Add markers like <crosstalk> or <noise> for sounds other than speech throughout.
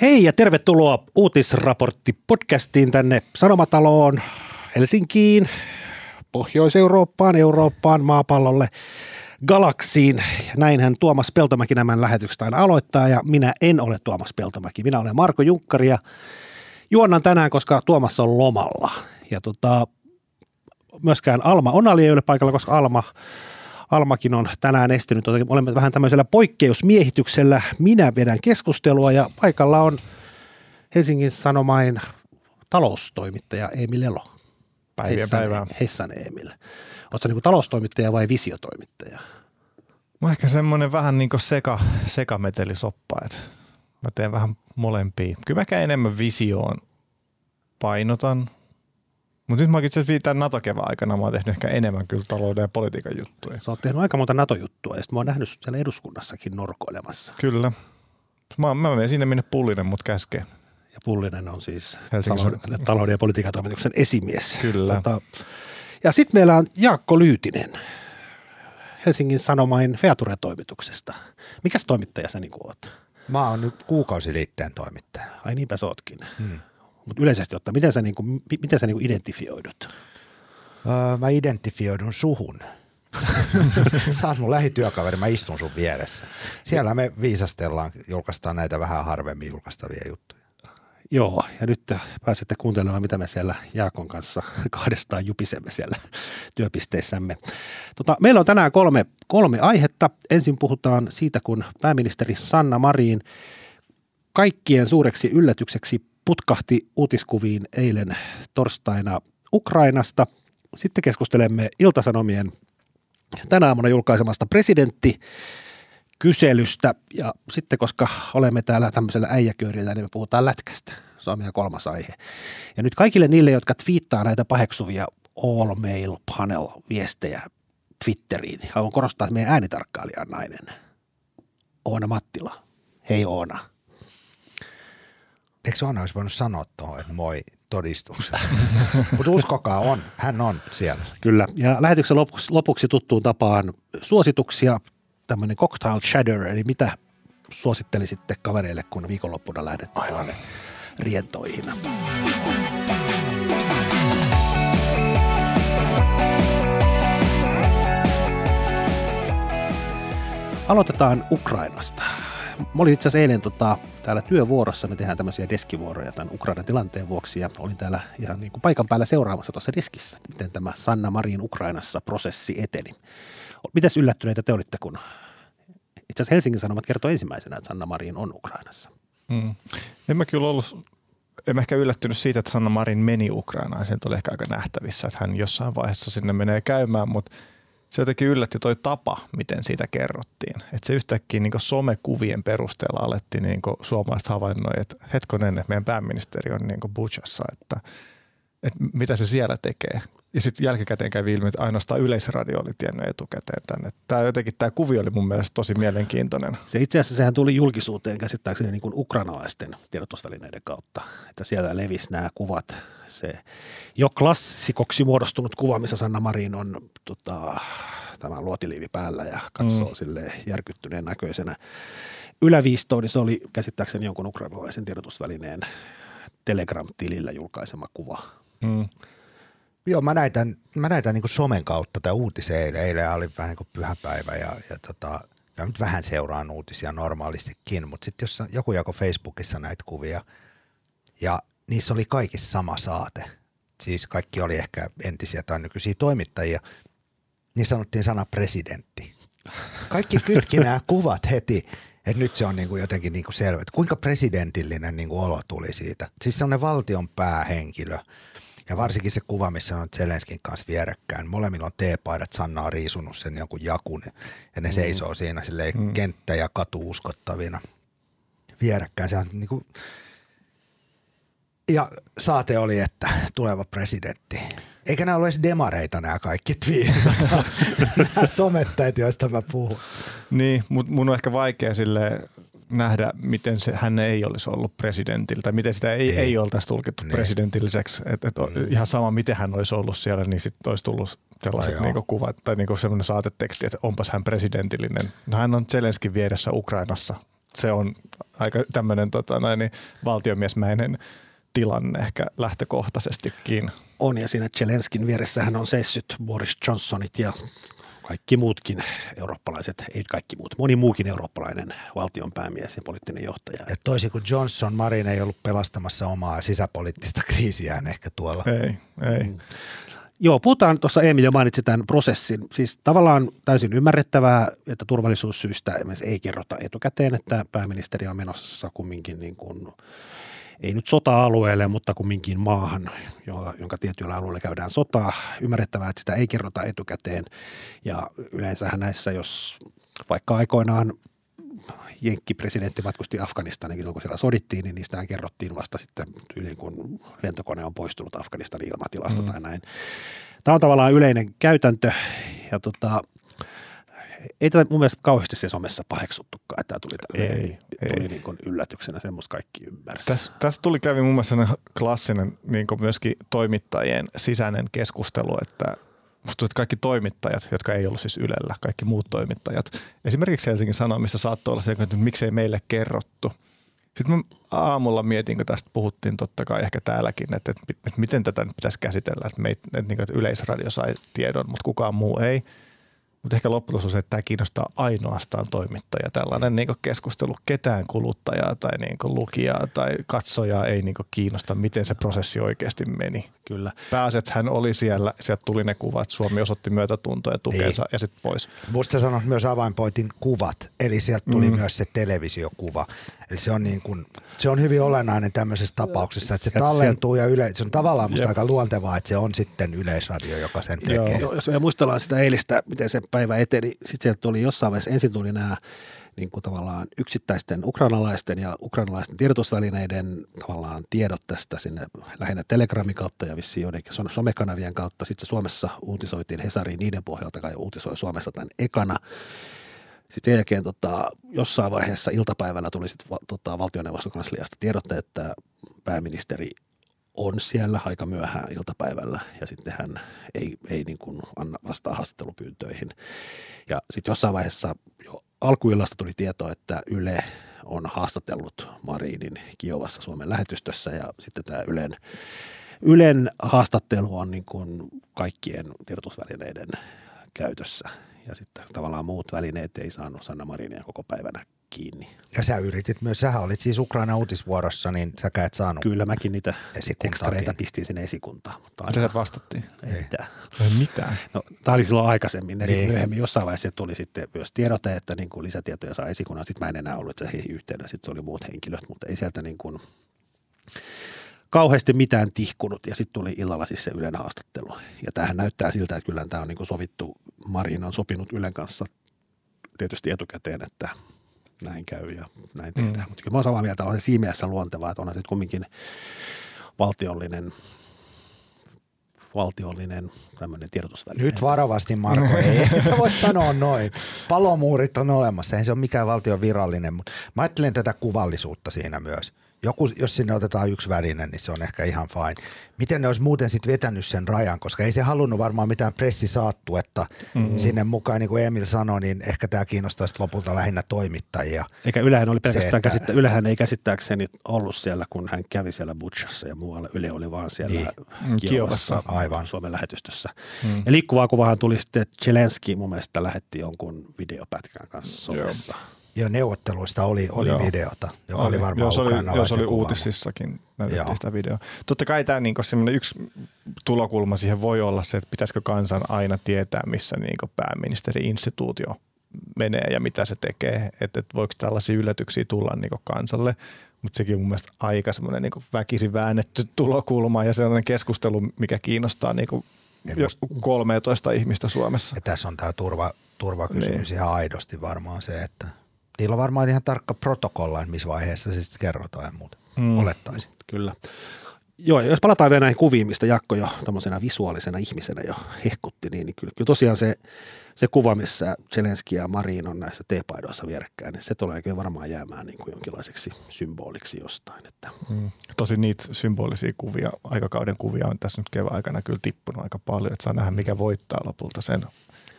Hei ja tervetuloa uutisraportti-podcastiin tänne Sanomataloon, Helsinkiin, Pohjois-Eurooppaan, Eurooppaan, maapallolle, galaksiin. Näinhän Tuomas Peltomäki nämän lähetykset aina aloittaa ja minä en ole Tuomas Peltomäki. Minä olen Marko Junkkari ja juonnan tänään, koska Tuomas on lomalla. Ja tota, myöskään Alma Onali ei ole paikalla, koska Alma Almakin on tänään estynyt. Olemme vähän tämmöisellä poikkeusmiehityksellä. Minä vedän keskustelua ja paikalla on Helsingin Sanomain taloustoimittaja Emil Elo. Päiviä Heissan, päivää. Heissan Emil. Oletko niin taloustoimittaja vai visiotoimittaja? Mä ehkä semmoinen vähän niin kuin seka, sekametelisoppa, että mä teen vähän molempia. Kyllä mä enemmän visioon painotan, mutta nyt mä itse asiassa tämän NATO-kevään aikana mä oon tehnyt ehkä enemmän kyllä talouden ja politiikan juttuja. Sä oot tehnyt aika monta NATO-juttua ja sitten mä oon nähnyt sut siellä eduskunnassakin norkoilemassa. Kyllä. Mä, mä menen sinne, minne pullinen mut käskee. Ja Pullinen on siis Helsingin talouden, talouden ja politiikan toimituksen esimies. Kyllä. Tota, ja sitten meillä on Jaakko Lyytinen Helsingin Sanomain Feature-toimituksesta. Mikäs toimittaja sä niin oot? Mä oon nyt kuukausiliitteen toimittaja. Ai niinpä sä ootkin. Hmm. Mutta yleisesti ottaen, miten sä, niinku, mi- miten sä niinku identifioidut? Öö, mä identifioidun suhun. <laughs> Sä oot mun lähityökaveri, mä istun sun vieressä. Siellä me viisastellaan, julkaistaan näitä vähän harvemmin julkaistavia juttuja. Joo, ja nyt pääsette kuuntelemaan, mitä me siellä Jaakon kanssa <laughs> kahdestaan jupisemme siellä työpisteissämme. Tota, meillä on tänään kolme, kolme aihetta. Ensin puhutaan siitä, kun pääministeri Sanna Marin kaikkien suureksi yllätykseksi putkahti uutiskuviin eilen torstaina Ukrainasta. Sitten keskustelemme Iltasanomien tänä aamuna julkaisemasta presidentti kyselystä. Ja sitten koska olemme täällä tämmöisellä äijäkyörillä, niin me puhutaan lätkästä. Se on meidän kolmas aihe. Ja nyt kaikille niille, jotka twiittaa näitä paheksuvia all mail panel viestejä Twitteriin, haluan korostaa, että meidän äänitarkkailija on nainen. Oona Mattila. Hei Oona. Eikö Anna olisi voinut sanoa tuohon, että moi todistus? <laughs> Mutta uskokaa, on. Hän on siellä. Kyllä. Ja lähetyksen lopuksi, lopuksi tuttuun tapaan suosituksia, tämmöinen cocktail shadow, eli mitä suosittelisitte kavereille, kun viikonloppuna lähdette tuonne rientoihin. Aloitetaan Ukrainasta. Mä olin itse asiassa eilen tota, täällä työvuorossa, me tehdään tämmöisiä deskivuoroja tämän Ukrainan tilanteen vuoksi ja olin täällä ihan niin kuin paikan päällä seuraamassa tuossa deskissä, miten tämä Sanna Marin Ukrainassa prosessi eteni. Mitäs yllättyneitä te olitte, kun itse asiassa Helsingin Sanomat kertoi ensimmäisenä, että Sanna Marin on Ukrainassa. Mm. En mä kyllä ollut, en mä ehkä yllättynyt siitä, että Sanna Marin meni Ukrainaan. Sen oli ehkä aika nähtävissä, että hän jossain vaiheessa sinne menee käymään, mutta se jotenkin yllätti toi tapa, miten siitä kerrottiin. Että se yhtäkkiä niin somekuvien perusteella alettiin niin suomalaiset havainnoi, että hetkonen, että meidän pääministeri on niin Butchassa, että, että mitä se siellä tekee. Ja sitten jälkikäteen kävi ilmi, että ainoastaan Yleisradio oli tiennyt etukäteen tänne. Tämä jotenkin tämä kuvio oli mun mielestä tosi mielenkiintoinen. Se itse asiassa sehän tuli julkisuuteen käsittääkseni niin kuin ukrainalaisten tiedotusvälineiden kautta, että siellä levisi nämä kuvat. Se jo klassikoksi muodostunut kuva, missä Sanna Marin on tota, tämä luotiliivi päällä ja katsoo mm. sille järkyttyneen näköisenä yläviistoon, niin se oli käsittääkseni jonkun ukrainalaisen tiedotusvälineen Telegram-tilillä julkaisema kuva. Mm. Joo, mä näytän, mä näytän niin somen kautta tätä uutisen eilen. Eilen oli vähän niin kuin pyhäpäivä ja, ja tota, ja nyt vähän seuraan uutisia normaalistikin, mutta sitten jos joku jako Facebookissa näitä kuvia ja niissä oli kaikissa sama saate. Siis kaikki oli ehkä entisiä tai nykyisiä toimittajia. Niin sanottiin sana presidentti. Kaikki kytki <laughs> nämä kuvat heti, että nyt se on niin kuin jotenkin niin kuin selvä. Että kuinka presidentillinen niin kuin olo tuli siitä. Siis se on ne valtion päähenkilö. Ja varsinkin se kuva, missä on Zelenskin kanssa vierekkäin. Molemmilla on teepaidat, Sanna on riisunut sen jonkun jakun ja ne mm. seisoo siinä silleen mm. kenttä ja katu uskottavina vierekkäin. Se on niin kuin... Ja saate oli, että tuleva presidentti. Eikä nämä ole edes demareita nämä kaikki twiitit, <laughs> nämä somettajat, joista mä puhun. Niin, mutta mun on ehkä vaikea sille nähdä, miten se, hän ei olisi ollut presidentiltä, miten sitä ei, ei. ei oltaisi tulkittu niin. presidentilliseksi. Et, et, mm. Ihan sama, miten hän olisi ollut siellä, niin sitten olisi tullut sellaiset se niinku kuvat tai niinku semmoinen saateteksti, että onpas hän presidentillinen. No hän on Zelenskin vieressä Ukrainassa se on aika tämmöinen tota, niin, valtiomiesmäinen tilanne ehkä lähtökohtaisestikin. On ja siinä Zelenskin vieressähän on seissyt Boris Johnsonit ja kaikki muutkin eurooppalaiset, ei kaikki muut, moni muukin eurooppalainen valtionpäämies ja poliittinen johtaja. Et toisin kuin Johnson, Marin ei ollut pelastamassa omaa sisäpoliittista kriisiään ehkä tuolla. Ei, ei. Mm. Joo, puhutaan, tuossa Emil jo mainitsi tämän prosessin. Siis tavallaan täysin ymmärrettävää, että turvallisuussyistä ei kerrota etukäteen, että pääministeri on menossa kumminkin niin kuin ei nyt sota-alueelle, mutta kumminkin maahan, jonka tietyllä alueella käydään sotaa. Ymmärrettävää, että sitä ei kerrota etukäteen. Ja yleensähän näissä, jos vaikka aikoinaan Jenkki-presidentti matkusti Afganistaniin, kun siellä sodittiin, niin niistähän kerrottiin vasta sitten yli kun lentokone on poistunut Afganistanin ilmatilasta mm. tai näin. Tämä on tavallaan yleinen käytäntö ja tota, ei tätä mun mielestä kauheasti se somessa paheksuttukaan, että tämä tuli, tälle, ei, tuli ei. Niin kuin yllätyksenä, semmoista kaikki ymmärsivät. Tässä, tässä tuli kävi mun mielestä klassinen niin kuin myöskin toimittajien sisäinen keskustelu, että musta että kaikki toimittajat, jotka ei ollut siis Ylellä, kaikki muut toimittajat, esimerkiksi Helsingin Sanomissa saattoi olla se, että miksei meille kerrottu. Sitten mä aamulla mietin, kun tästä puhuttiin totta kai ehkä täälläkin, että, että, että miten tätä nyt pitäisi käsitellä, että, me, että, että, että yleisradio sai tiedon, mutta kukaan muu ei – mutta ehkä lopputulos on se, että tämä kiinnostaa ainoastaan toimittajia. Tällainen niin keskustelu ketään kuluttajaa tai niin lukijaa tai katsojaa ei niin kiinnosta, miten se prosessi oikeasti meni. Kyllä. Pääset hän oli siellä, sieltä tuli ne kuvat, Suomi osoitti myötätuntoa ja tukeensa niin. ja sitten pois. Musta sanot myös avainpointin kuvat, eli sieltä tuli mm. myös se televisiokuva. Eli se on, niin kuin, se on hyvin olennainen tämmöisessä tapauksessa, että se tallentuu ja yle, se on tavallaan musta Jep. aika luontevaa, että se on sitten yleisradio, joka sen tekee. Joo, jos me muistellaan sitä eilistä, miten se päivä eteni, sitten sieltä tuli jossain vaiheessa, ensin tuli nämä niin kuin tavallaan yksittäisten ukrainalaisten ja ukrainalaisten tiedotusvälineiden tavallaan tiedot tästä sinne lähinnä Telegramin kautta ja vissiin joidenkin somekanavien kautta. Sitten Suomessa uutisoitiin Hesariin niiden pohjalta, kai uutisoi Suomessa tämän ekana. Sitten sen jälkeen tota, jossain vaiheessa iltapäivällä tuli sitten tota, valtioneuvostokansliasta tiedotte, että pääministeri on siellä aika myöhään iltapäivällä ja sitten hän ei, ei niin kuin anna vastaa haastattelupyyntöihin. Ja sitten jossain vaiheessa jo alkuillasta tuli tieto, että Yle on haastatellut Marinin Kiovassa Suomen lähetystössä ja sitten tämä Ylen, Ylen haastattelu on niin kuin kaikkien tiedotusvälineiden käytössä ja sitten tavallaan muut välineet ei saanut Sanna Marinia koko päivänä kiinni. Ja sä yritit myös, sähän olit siis Ukraina uutisvuorossa, niin sä et saanut Kyllä mäkin niitä tekstareita pistin sinne esikuntaan. Mutta Mitä sä vastattiin? Ei mitään. Ei mitään. No, tämä oli silloin aikaisemmin. niin. sitten myöhemmin jossain vaiheessa tuli sitten myös tiedote, että niin kuin lisätietoja saa esikunnan. Sitten mä en enää ollut heihin yhteydessä, sitten se oli muut henkilöt, mutta ei sieltä niin kuin kauheasti mitään tihkunut ja sitten tuli illalla siis se Ylen haastattelu. Ja tähän näyttää siltä, että kyllä tämä on niin sovittu, Marin on sopinut Ylen kanssa tietysti etukäteen, että näin käy ja näin tehdään. Mm. Mutta kyllä mä olen samaa mieltä, on se siinä mielessä luontevaa, että on se kumminkin valtiollinen valtiollinen tämmöinen tiedotusväline. Nyt varovasti Marko, ei et sä voi sanoa noin. Palomuurit on olemassa, ei se ole mikään valtion virallinen, mutta mä ajattelen tätä kuvallisuutta siinä myös – joku, jos sinne otetaan yksi väline, niin se on ehkä ihan fine. Miten ne olisi muuten sitten vetänyt sen rajan, koska ei se halunnut varmaan mitään pressisaattuetta mm-hmm. sinne mukaan. Niin kuin Emil sanoi, niin ehkä tämä kiinnostaisi lopulta lähinnä toimittajia. Eikä Ylehän oli pelkästään, se, että, käsittä, Ylehän ei käsittääkseni ollut siellä, kun hän kävi siellä Butchassa ja muualla. Yle oli vaan siellä niin. Kiovassa, Aivan. Suomen lähetystössä. Mm. Ja liikkuvaa kuvahan tuli sitten, että Zelensky mun mielestä lähetti jonkun videopätkän kanssa somessa. Joo jo neuvotteluista oli, oli Joo. videota, joka oli, oli varmaan jos oli, jos oli uutisissakin näytettiin sitä videoa. Totta kai tämä niin yksi tulokulma siihen voi olla se, että pitäisikö kansan aina tietää, missä niin pääministeri-instituutio menee ja mitä se tekee, että et voiko tällaisia yllätyksiä tulla niin kansalle. Mutta sekin on mun mielestä aika semmoinen niin väkisin väännetty tulokulma ja sellainen keskustelu, mikä kiinnostaa niin 13 ihmistä Suomessa. Ja tässä on tämä turva, turvakysymys niin. ihan aidosti varmaan se, että – niillä on varmaan ihan tarkka protokolla, missä vaiheessa se sitten kerrotaan ja muuta. Mm. Olettaisin. Kyllä. Joo, jos palataan vielä näihin kuviin, mistä Jakko jo tuommoisena visuaalisena ihmisenä jo hehkutti, niin, niin kyllä, kyllä tosiaan se, se kuva, missä Zelenski ja Marin on näissä teepaidoissa vierekkäin, niin se tulee kyllä varmaan jäämään niin kuin jonkinlaiseksi symboliksi jostain. Että. Mm. Tosi niitä symbolisia kuvia, aikakauden kuvia on tässä nyt kevään aikana kyllä tippunut aika paljon, että saa nähdä mikä voittaa lopulta sen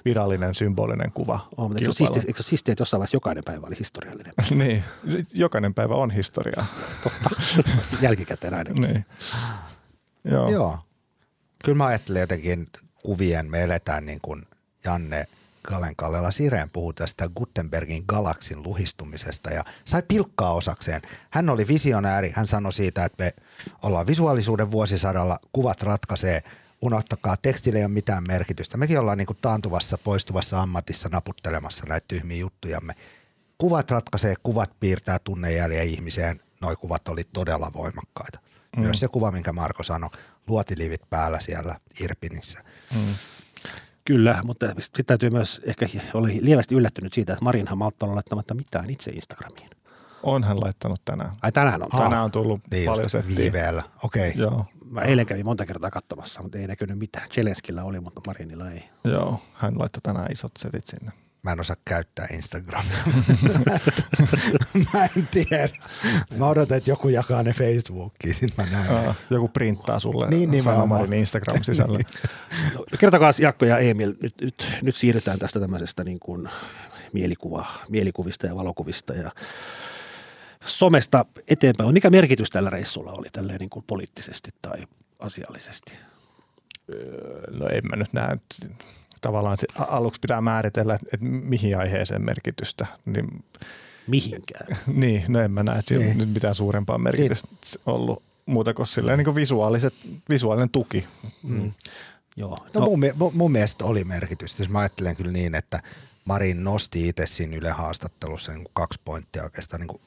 virallinen symbolinen kuva. Oh, mutta eikö, se siistiä, eikö siistiä, että jossain vaiheessa jokainen päivä oli historiallinen? <laughs> niin, jokainen päivä on historiaa. Totta, <laughs> jälkikäteen ainakin. niin. Joo. Joo. Kyllä mä ajattelen jotenkin kuvien, me eletään niin kuin Janne Kalen Kallela Sireen puhui tästä Gutenbergin galaksin luhistumisesta ja sai pilkkaa osakseen. Hän oli visionääri, hän sanoi siitä, että me ollaan visuaalisuuden vuosisadalla, kuvat ratkaisee, unohtakaa, tekstille ei ole mitään merkitystä. Mekin ollaan niin kuin taantuvassa, poistuvassa ammatissa naputtelemassa näitä tyhmiä juttujamme. Kuvat ratkaisee, kuvat piirtää tunnejäljen ihmiseen. Noi kuvat oli todella voimakkaita. Mm. Myös se kuva, minkä Marko sanoi, luotilivit päällä siellä Irpinissä. Mm. Kyllä, mutta sitten täytyy myös ehkä oli lievästi yllättynyt siitä, että Marinhan malttaa laittamatta mitään itse Instagramiin. On hän laittanut tänään. Ai tänään on? Tänään on tullut niin paljon settiä. Viiveellä, okei. Okay. Joo. Mä eilen kävin monta kertaa katsomassa, mutta ei näkynyt mitään. Chelenskillä oli, mutta Marinilla ei. Joo, hän laittoi tänään isot setit sinne. Mä en osaa käyttää Instagramia. <laughs> mä en tiedä. Mä odotan, että joku jakaa ne Facebookiin, sit mä näen. Aa, joku printtaa sulle niin, niin Sanomarin Instagram sisällä. <laughs> no, kertokaa Jakko ja Emil, nyt, nyt, nyt siirrytään tästä tämmöisestä niin kuin mielikuva, mielikuvista ja valokuvista ja somesta eteenpäin. Mikä merkitys tällä reissulla oli tälleen niin kuin poliittisesti tai asiallisesti? Öö, no en mä nyt näe. Tavallaan se, aluksi pitää määritellä, että, mihin aiheeseen merkitystä. Niin, Mihinkään. <laughs> niin, no en mä näe, että niin. nyt mitään suurempaa merkitystä niin. ollut muuta kuin silleen niin kuin visuaaliset, visuaalinen tuki. Mm. Joo. No, no mun, mun mielestä oli merkitystä. Siis mä ajattelen kyllä niin, että Marin nosti itse siinä Yle haastattelussa niin kuin kaksi pointtia oikeastaan niin kuin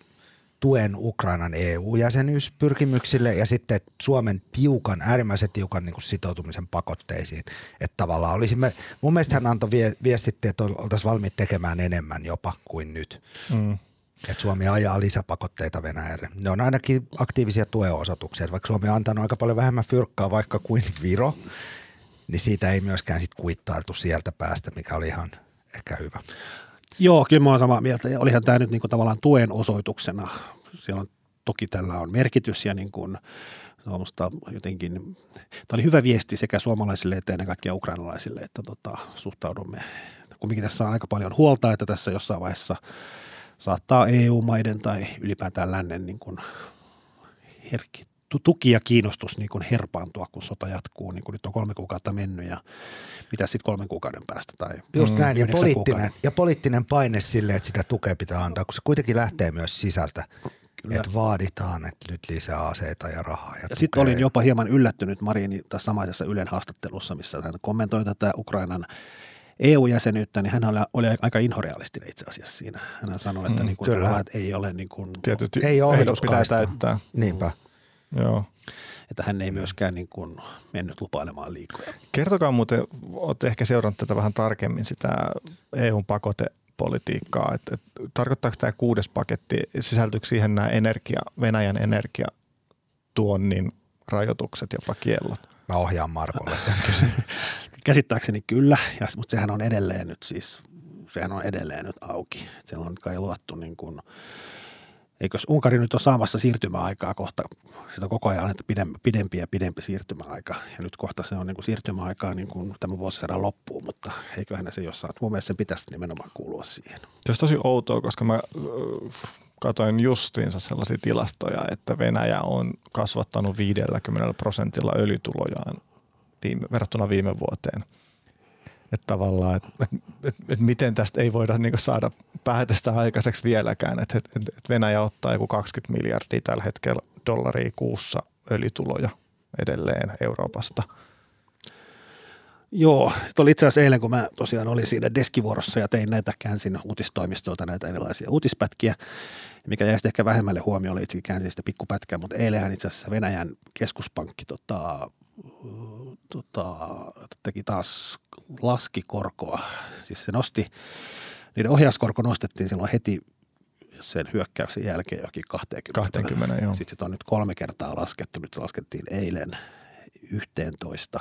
tuen Ukrainan EU-jäsenyyspyrkimyksille ja sitten Suomen tiukan, äärimmäisen tiukan niin kuin sitoutumisen pakotteisiin. Että tavallaan olisimme, mun mielestä hän antoi vie, viestitti, että oltaisiin valmiit tekemään enemmän jopa kuin nyt. Mm. Että Suomi ajaa lisäpakotteita Venäjälle. Ne on ainakin aktiivisia tueosoituksia. Vaikka Suomi on antanut aika paljon vähemmän fyrkkaa vaikka kuin Viro, niin siitä ei myöskään sit kuittailtu sieltä päästä, mikä oli ihan ehkä hyvä. Joo, kyllä mä oon samaa mieltä. Ja olihan tämä nyt niin kuin tavallaan tuen osoituksena. Siellä on, toki tällä on merkitys ja niin kuin, jotenkin, tämä oli hyvä viesti sekä suomalaisille että ennen kaikkea ukrainalaisille, että tota, suhtaudumme. Kumminkin tässä on aika paljon huolta, että tässä jossain vaiheessa saattaa EU-maiden tai ylipäätään lännen niin kuin herkki, tuki ja kiinnostus niin kuin herpaantua, kun sota jatkuu, niin kuin nyt on kolme kuukautta mennyt ja mitä sitten kolmen kuukauden päästä tai Just näin, ja poliittinen, ja poliittinen paine sille, että sitä tukea pitää antaa, kun se kuitenkin lähtee myös sisältä. Kyllä. Että vaaditaan, että nyt lisää aseita ja rahaa. Ja, ja sitten olin jopa hieman yllättynyt Marini tässä samaisessa Ylen haastattelussa, missä hän kommentoi tätä Ukrainan EU-jäsenyyttä, niin hän oli aika inhorealistinen itse asiassa siinä. Hän sanoi, että, mm, niin kuin, kyllä. että ei ole niin kuin, Tietysti ei ole pitää täyttää. Niinpä. Joo. Että hän ei myöskään niin kuin mennyt lupailemaan liikoja. Kertokaa muuten, olette ehkä seurannut tätä vähän tarkemmin, sitä EUn pakotepolitiikkaa. Että, että tarkoittaako tämä kuudes paketti, sisältyykö siihen nämä energia, Venäjän energiatuonnin rajoitukset, jopa kiellot? Mä ohjaan Markolle. <laughs> Käsittääkseni kyllä, ja, mutta sehän on edelleen nyt siis, sehän on edelleen nyt auki. Siellä on kai luottu niin kuin – eikös Unkari nyt ole saamassa siirtymäaikaa kohta, sitä koko ajan että pidempi ja pidempi siirtymäaika. Ja nyt kohta se on niin kuin siirtymäaikaa niin kuin tämän vuosisadan loppuun, mutta eiköhän se jossain, mun mielestä se pitäisi nimenomaan kuulua siihen. Se olisi tosi outoa, koska mä katoin justiinsa sellaisia tilastoja, että Venäjä on kasvattanut 50 prosentilla öljytulojaan viime, verrattuna viime vuoteen – että tavallaan, että et, et, et miten tästä ei voida niinku saada päätöstä aikaiseksi vieläkään, että et, et Venäjä ottaa joku 20 miljardia tällä hetkellä dollaria kuussa öljytuloja edelleen Euroopasta. Joo, se oli itse asiassa eilen, kun mä tosiaan olin siinä deskivuorossa ja tein näitä, käänsin uutistoimistolta näitä erilaisia uutispätkiä, mikä jäi ehkä vähemmälle huomioon, itsekin käänsin sitä pikkupätkää, mutta eilenhän itse asiassa Venäjän keskuspankki tota, tota, teki taas laskikorkoa. Siis se nosti, niiden ohjauskorko nostettiin silloin heti sen hyökkäyksen jälkeen jokin 20. 20 joo. Sitten se on nyt kolme kertaa laskettu. Nyt se laskettiin eilen 11.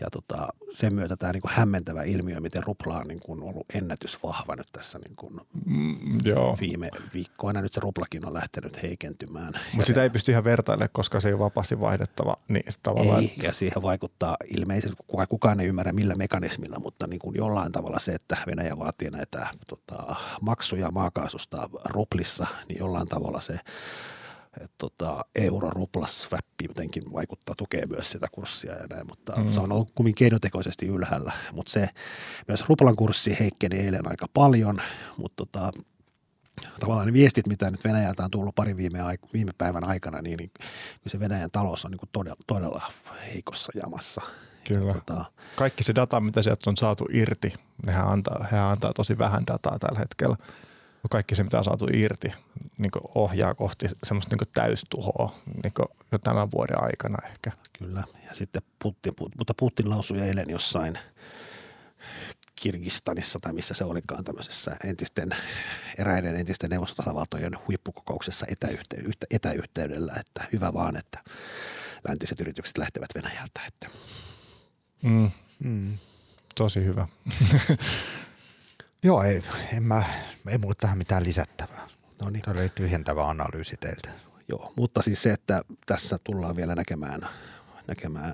Ja tota, sen myötä tämä niin kuin hämmentävä ilmiö, miten rupla on niin kuin ollut ennätysvahva nyt tässä niin kuin Mm, joo. viime viikkoina. Nyt se ruplakin on lähtenyt heikentymään. Mutta sitä ei pysty ihan vertailemaan, koska se ei ole vapaasti vaihdettava. Niin tavallaan, Ei, ja siihen vaikuttaa ilmeisesti, kuka- kukaan ei ymmärrä millä mekanismilla, mutta niin kuin jollain tavalla se, että Venäjä vaatii näitä tota, maksuja maakaasusta ruplissa, niin jollain tavalla se että tota, euro ruplas swappi jotenkin vaikuttaa, tukee myös sitä kurssia ja näin, mutta mm. se on ollut kummin keinotekoisesti ylhäällä, mutta se myös ruplan kurssi heikkeni eilen aika paljon, mutta tota, tavallaan ne viestit, mitä nyt Venäjältä on tullut pari viime, aik- viime päivän aikana, niin, niin kyllä se Venäjän talous on niin todella, todella heikossa jamassa. Kyllä. Tota, kaikki se data, mitä sieltä on saatu irti, nehän antaa, he antaa tosi vähän dataa tällä hetkellä. Kaikki se, mitä on saatu irti, niin ohjaa kohti semmoista niin täystuhoa niin jo tämän vuoden aikana ehkä. kyllä. Ja sitten Putin, Put- mutta Putin lausui eilen jossain Kirgistanissa tai missä se olikaan tämmöisessä entisten, eräiden entisten neuvostotasavaltojen huippukokouksessa etäyhte- yhtä- etäyhteydellä, että hyvä vaan, että läntiset yritykset lähtevät Venäjältä. Että Mm, Mm. tosi hyvä. <laughs> Joo, ei, en mä, ei mulla tähän mitään lisättävää. no niin, Tämä oli tyhjentävä analyysi teiltä. joo. Mutta siis se, että tässä tullaan vielä näkemään näkemään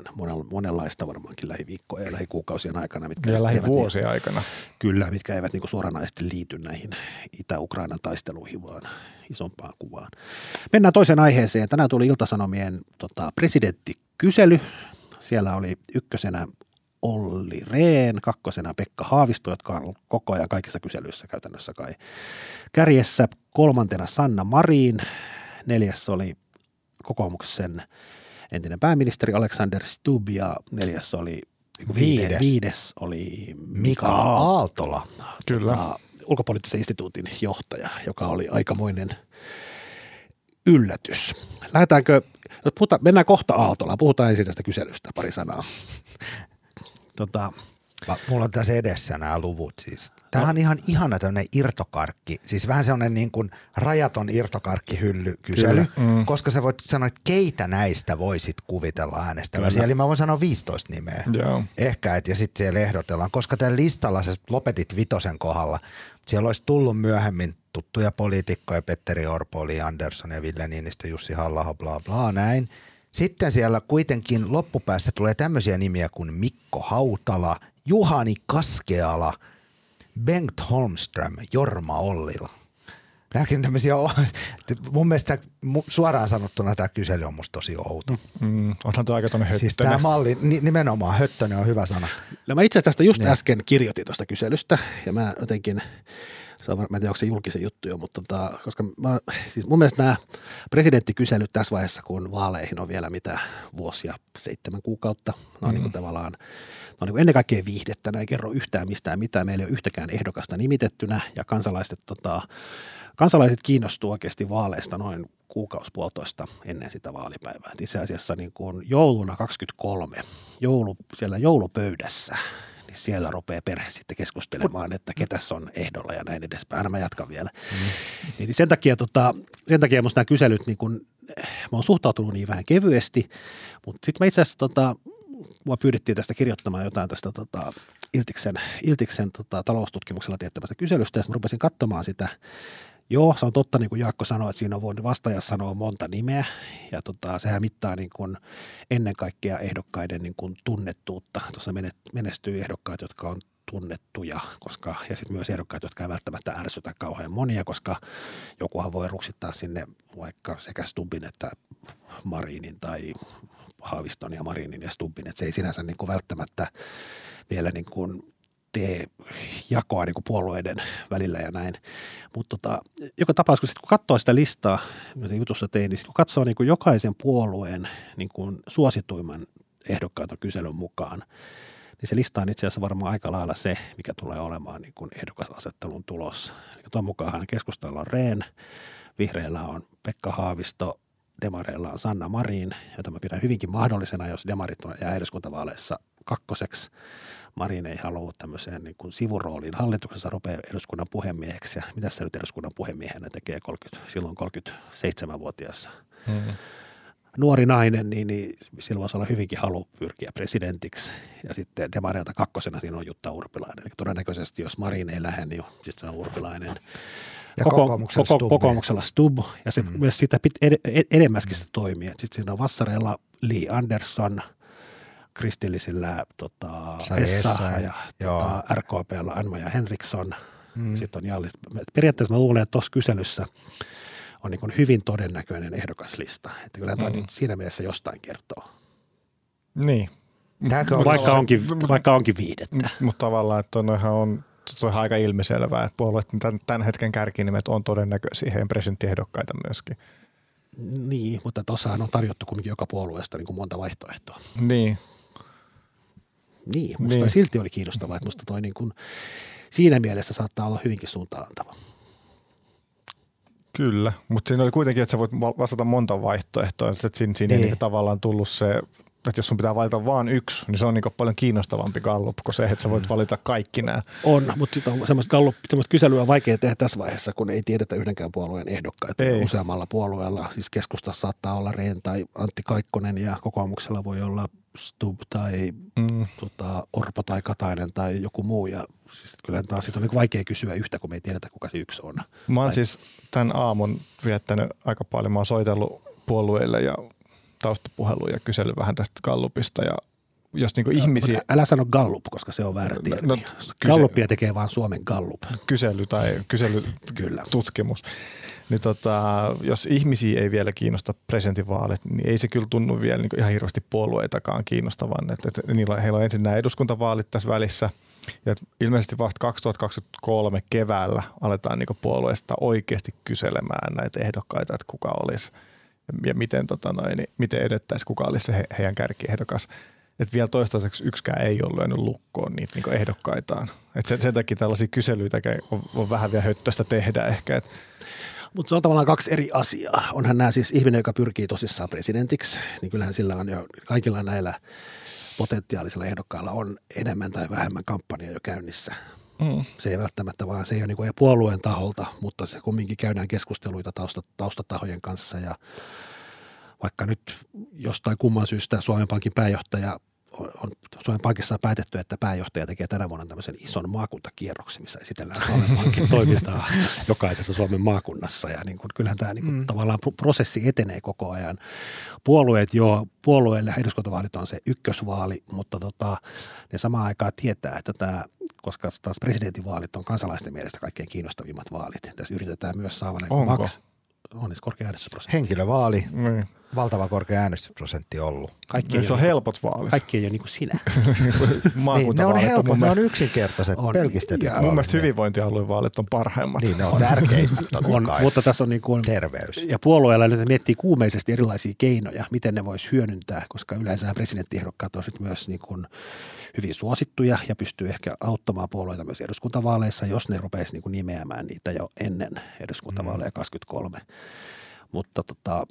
monenlaista varmaankin lähiviikkojen ja lähikuukausien aikana, mitkä Ja eivät- lähivuosien aikana. Kyllä, mitkä eivät niin suoranaisesti liity näihin Itä-Ukrainan taisteluihin, vaan isompaan kuvaan. Mennään toiseen aiheeseen. Tänään tuli Iltasanomien tota, presidenttikysely. Siellä oli ykkösenä Olli Rehn, kakkosena Pekka Haavisto, jotka on ollut koko ajan kaikissa kyselyissä käytännössä kai kärjessä. Kolmantena Sanna Marin, neljäs oli kokoomuksen entinen pääministeri Alexander Stubb ja neljäs oli viides, Viides. oli Mika Aaltola. Kyllä. tota, ulkopoliittisen instituutin johtaja, joka oli aikamoinen yllätys. Lähdetäänkö, puhutaan, mennään kohta Aaltolaan, puhutaan ensin tästä kyselystä pari sanaa. Tota, Mulla on tässä edessä nämä luvut siis. Tämä on ihan ihana tämmöinen irtokarkki, siis vähän sellainen niin kuin rajaton irtokarkkihylly kysely, mm. koska sä voit sanoa, että keitä näistä voisit kuvitella äänestäväsi. Eli mä voin sanoa 15 nimeä. Joo. Ehkä, et, ja sitten siellä ehdotellaan, koska tällä listalla sä lopetit vitosen kohdalla. Siellä olisi tullut myöhemmin tuttuja poliitikkoja, Petteri Orpo, Li Andersson ja Ville Niinistö, Jussi halla bla bla näin. Sitten siellä kuitenkin loppupäässä tulee tämmöisiä nimiä kuin Mikko Hautala, Juhani Kaskeala, Bengt Holmström, Jorma Ollila. Nämäkin tämmöisiä, mun mielestä suoraan sanottuna tämä kysely on musta tosi outo. Mm, onhan tuo aika tuonne Siis tämä malli, ni- nimenomaan höttönen on hyvä sana. no mä itse asiassa tästä just Niin. äsken kirjoitin tuosta kyselystä ja mä jotenkin, se on, mä en tiedä onko se julkisen juttu jo, mutta tota, koska mä, siis mun mielestä nämä presidenttikyselyt tässä vaiheessa, kun vaaleihin on vielä mitä vuosia, seitsemän kuukautta, on mm. niin kuin tavallaan ne on niin kuin ennen kaikkea viihdettä, nämä ei kerro yhtään mistään mitään, meillä ei ole yhtäkään ehdokasta nimitettynä ja kansalaiset, tota, kansalaiset kiinnostuu oikeasti vaaleista noin kuukausi puolitoista ennen sitä vaalipäivää. Et itse asiassa niin kuin jouluna 23, joulu, siellä joulupöydässä, niin siellä rupeaa perhe sitten keskustelemaan, että ketäs on ehdolla ja näin edespäin. Aina mä jatkan vielä. Mm. Niin sen takia, tota, sen takia musta nämä kyselyt, niin kun, mä oon suhtautunut niin vähän kevyesti, mutta sitten mä itse asiassa tota, mua pyydettiin tästä kirjoittamaan jotain tästä tota, Iltiksen, Iltiksen tota, taloustutkimuksella teettämästä kyselystä, ja mä rupesin katsomaan sitä. Joo, se on totta, niin kuin Jaakko sanoi, että siinä voinut vastaaja sanoa monta nimeä, ja tota, sehän mittaa niin kuin ennen kaikkea ehdokkaiden niin kuin tunnettuutta. Tuossa menestyy ehdokkaat, jotka on tunnettuja, koska, ja sitten myös ehdokkaat, jotka ei välttämättä ärsytä kauhean monia, koska jokuhan voi ruksittaa sinne vaikka sekä Stubbin että Marinin tai Haaviston ja Marinin ja Stubbin, että se ei sinänsä niin kuin välttämättä vielä niin kuin tee jakoa niin kuin puolueiden välillä ja näin. Mutta tota, joka tapauksessa, kun, sit, kun katsoo sitä listaa, mitä se jutussa tein, niin sit kun katsoo niin kuin jokaisen puolueen niin kuin suosituimman ehdokkaita kyselyn mukaan, niin se lista on itse asiassa varmaan aika lailla se, mikä tulee olemaan niin kuin ehdokasasettelun tulos. Eli tuon mukaan keskustalla on Rehn, vihreillä on Pekka Haavisto, demareilla on Sanna Marin, jota mä pidän hyvinkin mahdollisena, jos demarit jää eduskuntavaaleissa kakkoseksi. Marin ei halua tämmöiseen niin kuin sivurooliin hallituksessa rupeaa eduskunnan puhemieheksi. Ja mitä se nyt eduskunnan puhemiehenä tekee 30, silloin 37-vuotiaassa Mm. nuori nainen, niin, niin sillä voisi olla hyvinkin halu pyrkiä presidentiksi. Ja sitten demareilta kakkosena siinä on Jutta Urpilainen. Eli todennäköisesti jos Marin ei lähde, niin sitten se on Urpilainen. Ja kokoomuksella koko, Stubb. kokoomuksella Stub, ja se mm. myös sitä pit, ed, ed, edemmäskin se toimii. Sitten siinä on Vassareilla Lee Anderson, kristillisillä tota, Essa ja joo. tota, RKPllä Anma-ja Henriksson. Mm. Sitten on Jalli. Periaatteessa mä luulen, että tuossa kyselyssä on niin hyvin todennäköinen ehdokaslista. Että kyllä mm. siinä mielessä jostain kertoo. Niin. Tämäkö on Vaikka se- onkin, vaikka onkin viidettä. Mutta tavallaan, että noihän on, se on aika ilmiselvää, että puolueet tämän, tämän hetken kärkinimet on todennäköisiä heidän presidenttiehdokkaita myöskin. Niin, mutta tuossahan on tarjottu kuitenkin joka puolueesta niin kuin monta vaihtoehtoa. Niin, Niin, musta Niin. silti oli kiinnostavaa, että musta toi niin kuin, siinä mielessä saattaa olla hyvinkin suuntaan antava. kyllä. Mutta siinä oli kuitenkin, että sä voit va- vastata monta vaihtoehtoa, että siinä, siinä Niin. niin. ei tavallaan tullut se, että jos sun pitää valita vain yksi, niin se on niin paljon kiinnostavampi gallup kuin se, että sä voit valita kaikki nämä. On, mutta sitten on semmoista, gallup, semmoista kyselyä on vaikea tehdä tässä vaiheessa, kun ei tiedetä yhdenkään puolueen ehdokkaita. Ei. Useammalla puolueella, siis keskustassa saattaa olla Rehn tai Antti Kaikkonen ja kokoomuksella voi olla Stub tai Mm. tota, Orpo tai Katainen tai joku muu. Ja siis kyllä taas sit on niin vaikea kysyä yhtä, kun me ei tiedetä, kuka se yksi on. Mä oon Tai- siis tämän aamun viettänyt aika paljon. Mä oon soitellut puolueille ja taustapuheluja ja kysellyt vähän tästä gallupista ja jos niinku ihmisiä Mutta älä sano Gallup, koska se on väärä No, termi. no, No, kyse- Gallupia tekee vain Suomen Gallup. kysely tai kysely, Kyllä. tutkimus, niin tota, jos ihmisiä ei vielä kiinnosta presidentinvaalit, niin ei se kyllä tunnu vielä niin ihan hirveästi puolueitakaan kiinnostavan. Et, et, niillä, heillä on ensin nämä eduskuntavaalit tässä välissä, ja ilmeisesti vasta 2023 keväällä aletaan niin puolueesta oikeasti kyselemään näitä ehdokkaita, että kuka olisi ja miten, tota noin, niin miten edettäisiin, kuka olisi se he, heidän kärkiehdokas. Et vielä toistaiseksi yksikään ei ole lyönyt lukkoon niitä niin ehdokkaitaan. Et sen, sen takia tällaisia kyselyitä on, on vähän vielä höttöstä tehdä ehkä. Et, Mutta se on tavallaan kaksi eri asiaa. Onhan nämä siis ihminen, joka pyrkii tosissaan presidentiksi, niin kyllähän sillä on jo kaikilla näillä potentiaalisilla ehdokkailla on enemmän tai vähemmän kampanja jo käynnissä. mm. Se ei välttämättä vaan, se ei ole niin kuin puolueen taholta, mutta se kumminkin käydään keskusteluita tausta, taustatahojen kanssa ja vaikka nyt jostain kumman syystä Suomen Pankin pääjohtaja on, Suomen Pankissa on päätetty, että pääjohtaja tekee tänä vuonna tämmöisen ison maakuntakierroksen, missä esitellään Suomen Pankin <laughs> toimintaa jokaisessa Suomen maakunnassa. Ja niin kuin, kyllähän tämä niin kuin, mm. tavallaan pro- prosessi etenee koko ajan. Puolueet jo, puolueille eduskuntavaalit on se ykkösvaali, mutta tota, ne samaan aikaan tietää, että tämä, koska taas presidentinvaalit on kansalaisten mielestä kaikkein kiinnostavimmat vaalit. Tässä yritetään myös saada ne Onko? maks, on niin korkea äänestysprosentti. Henkilövaali, Niin. Valtava korkea äänestysprosentti ollut. Kaikki, Niin se on ei ole, helpot vaalit. kaikki ei ole niin kuin sinä. <laughs> Niin, ne on on helpot, mun ne mielestä, on yksinkertaiset, On. pelkistetyt Ja- mun mielestä hyvinvointialueen vaalit on parhaimmat. Niin, ne on tärkeimmät <laughs> totta on, mutta tässä on niin kuin, Terveys. ja puolueella nyt miettii kuumeisesti erilaisia keinoja, miten ne voisi hyödyntää, koska yleensä presidenttiehdokkaat on sit myös niin kuin hyvin suosittuja ja pystyy ehkä auttamaan puolueita myös eduskuntavaaleissa, jos ne rupeaisi niin kuin nimeämään niitä jo ennen eduskuntavaaleja 23. Mutta tota,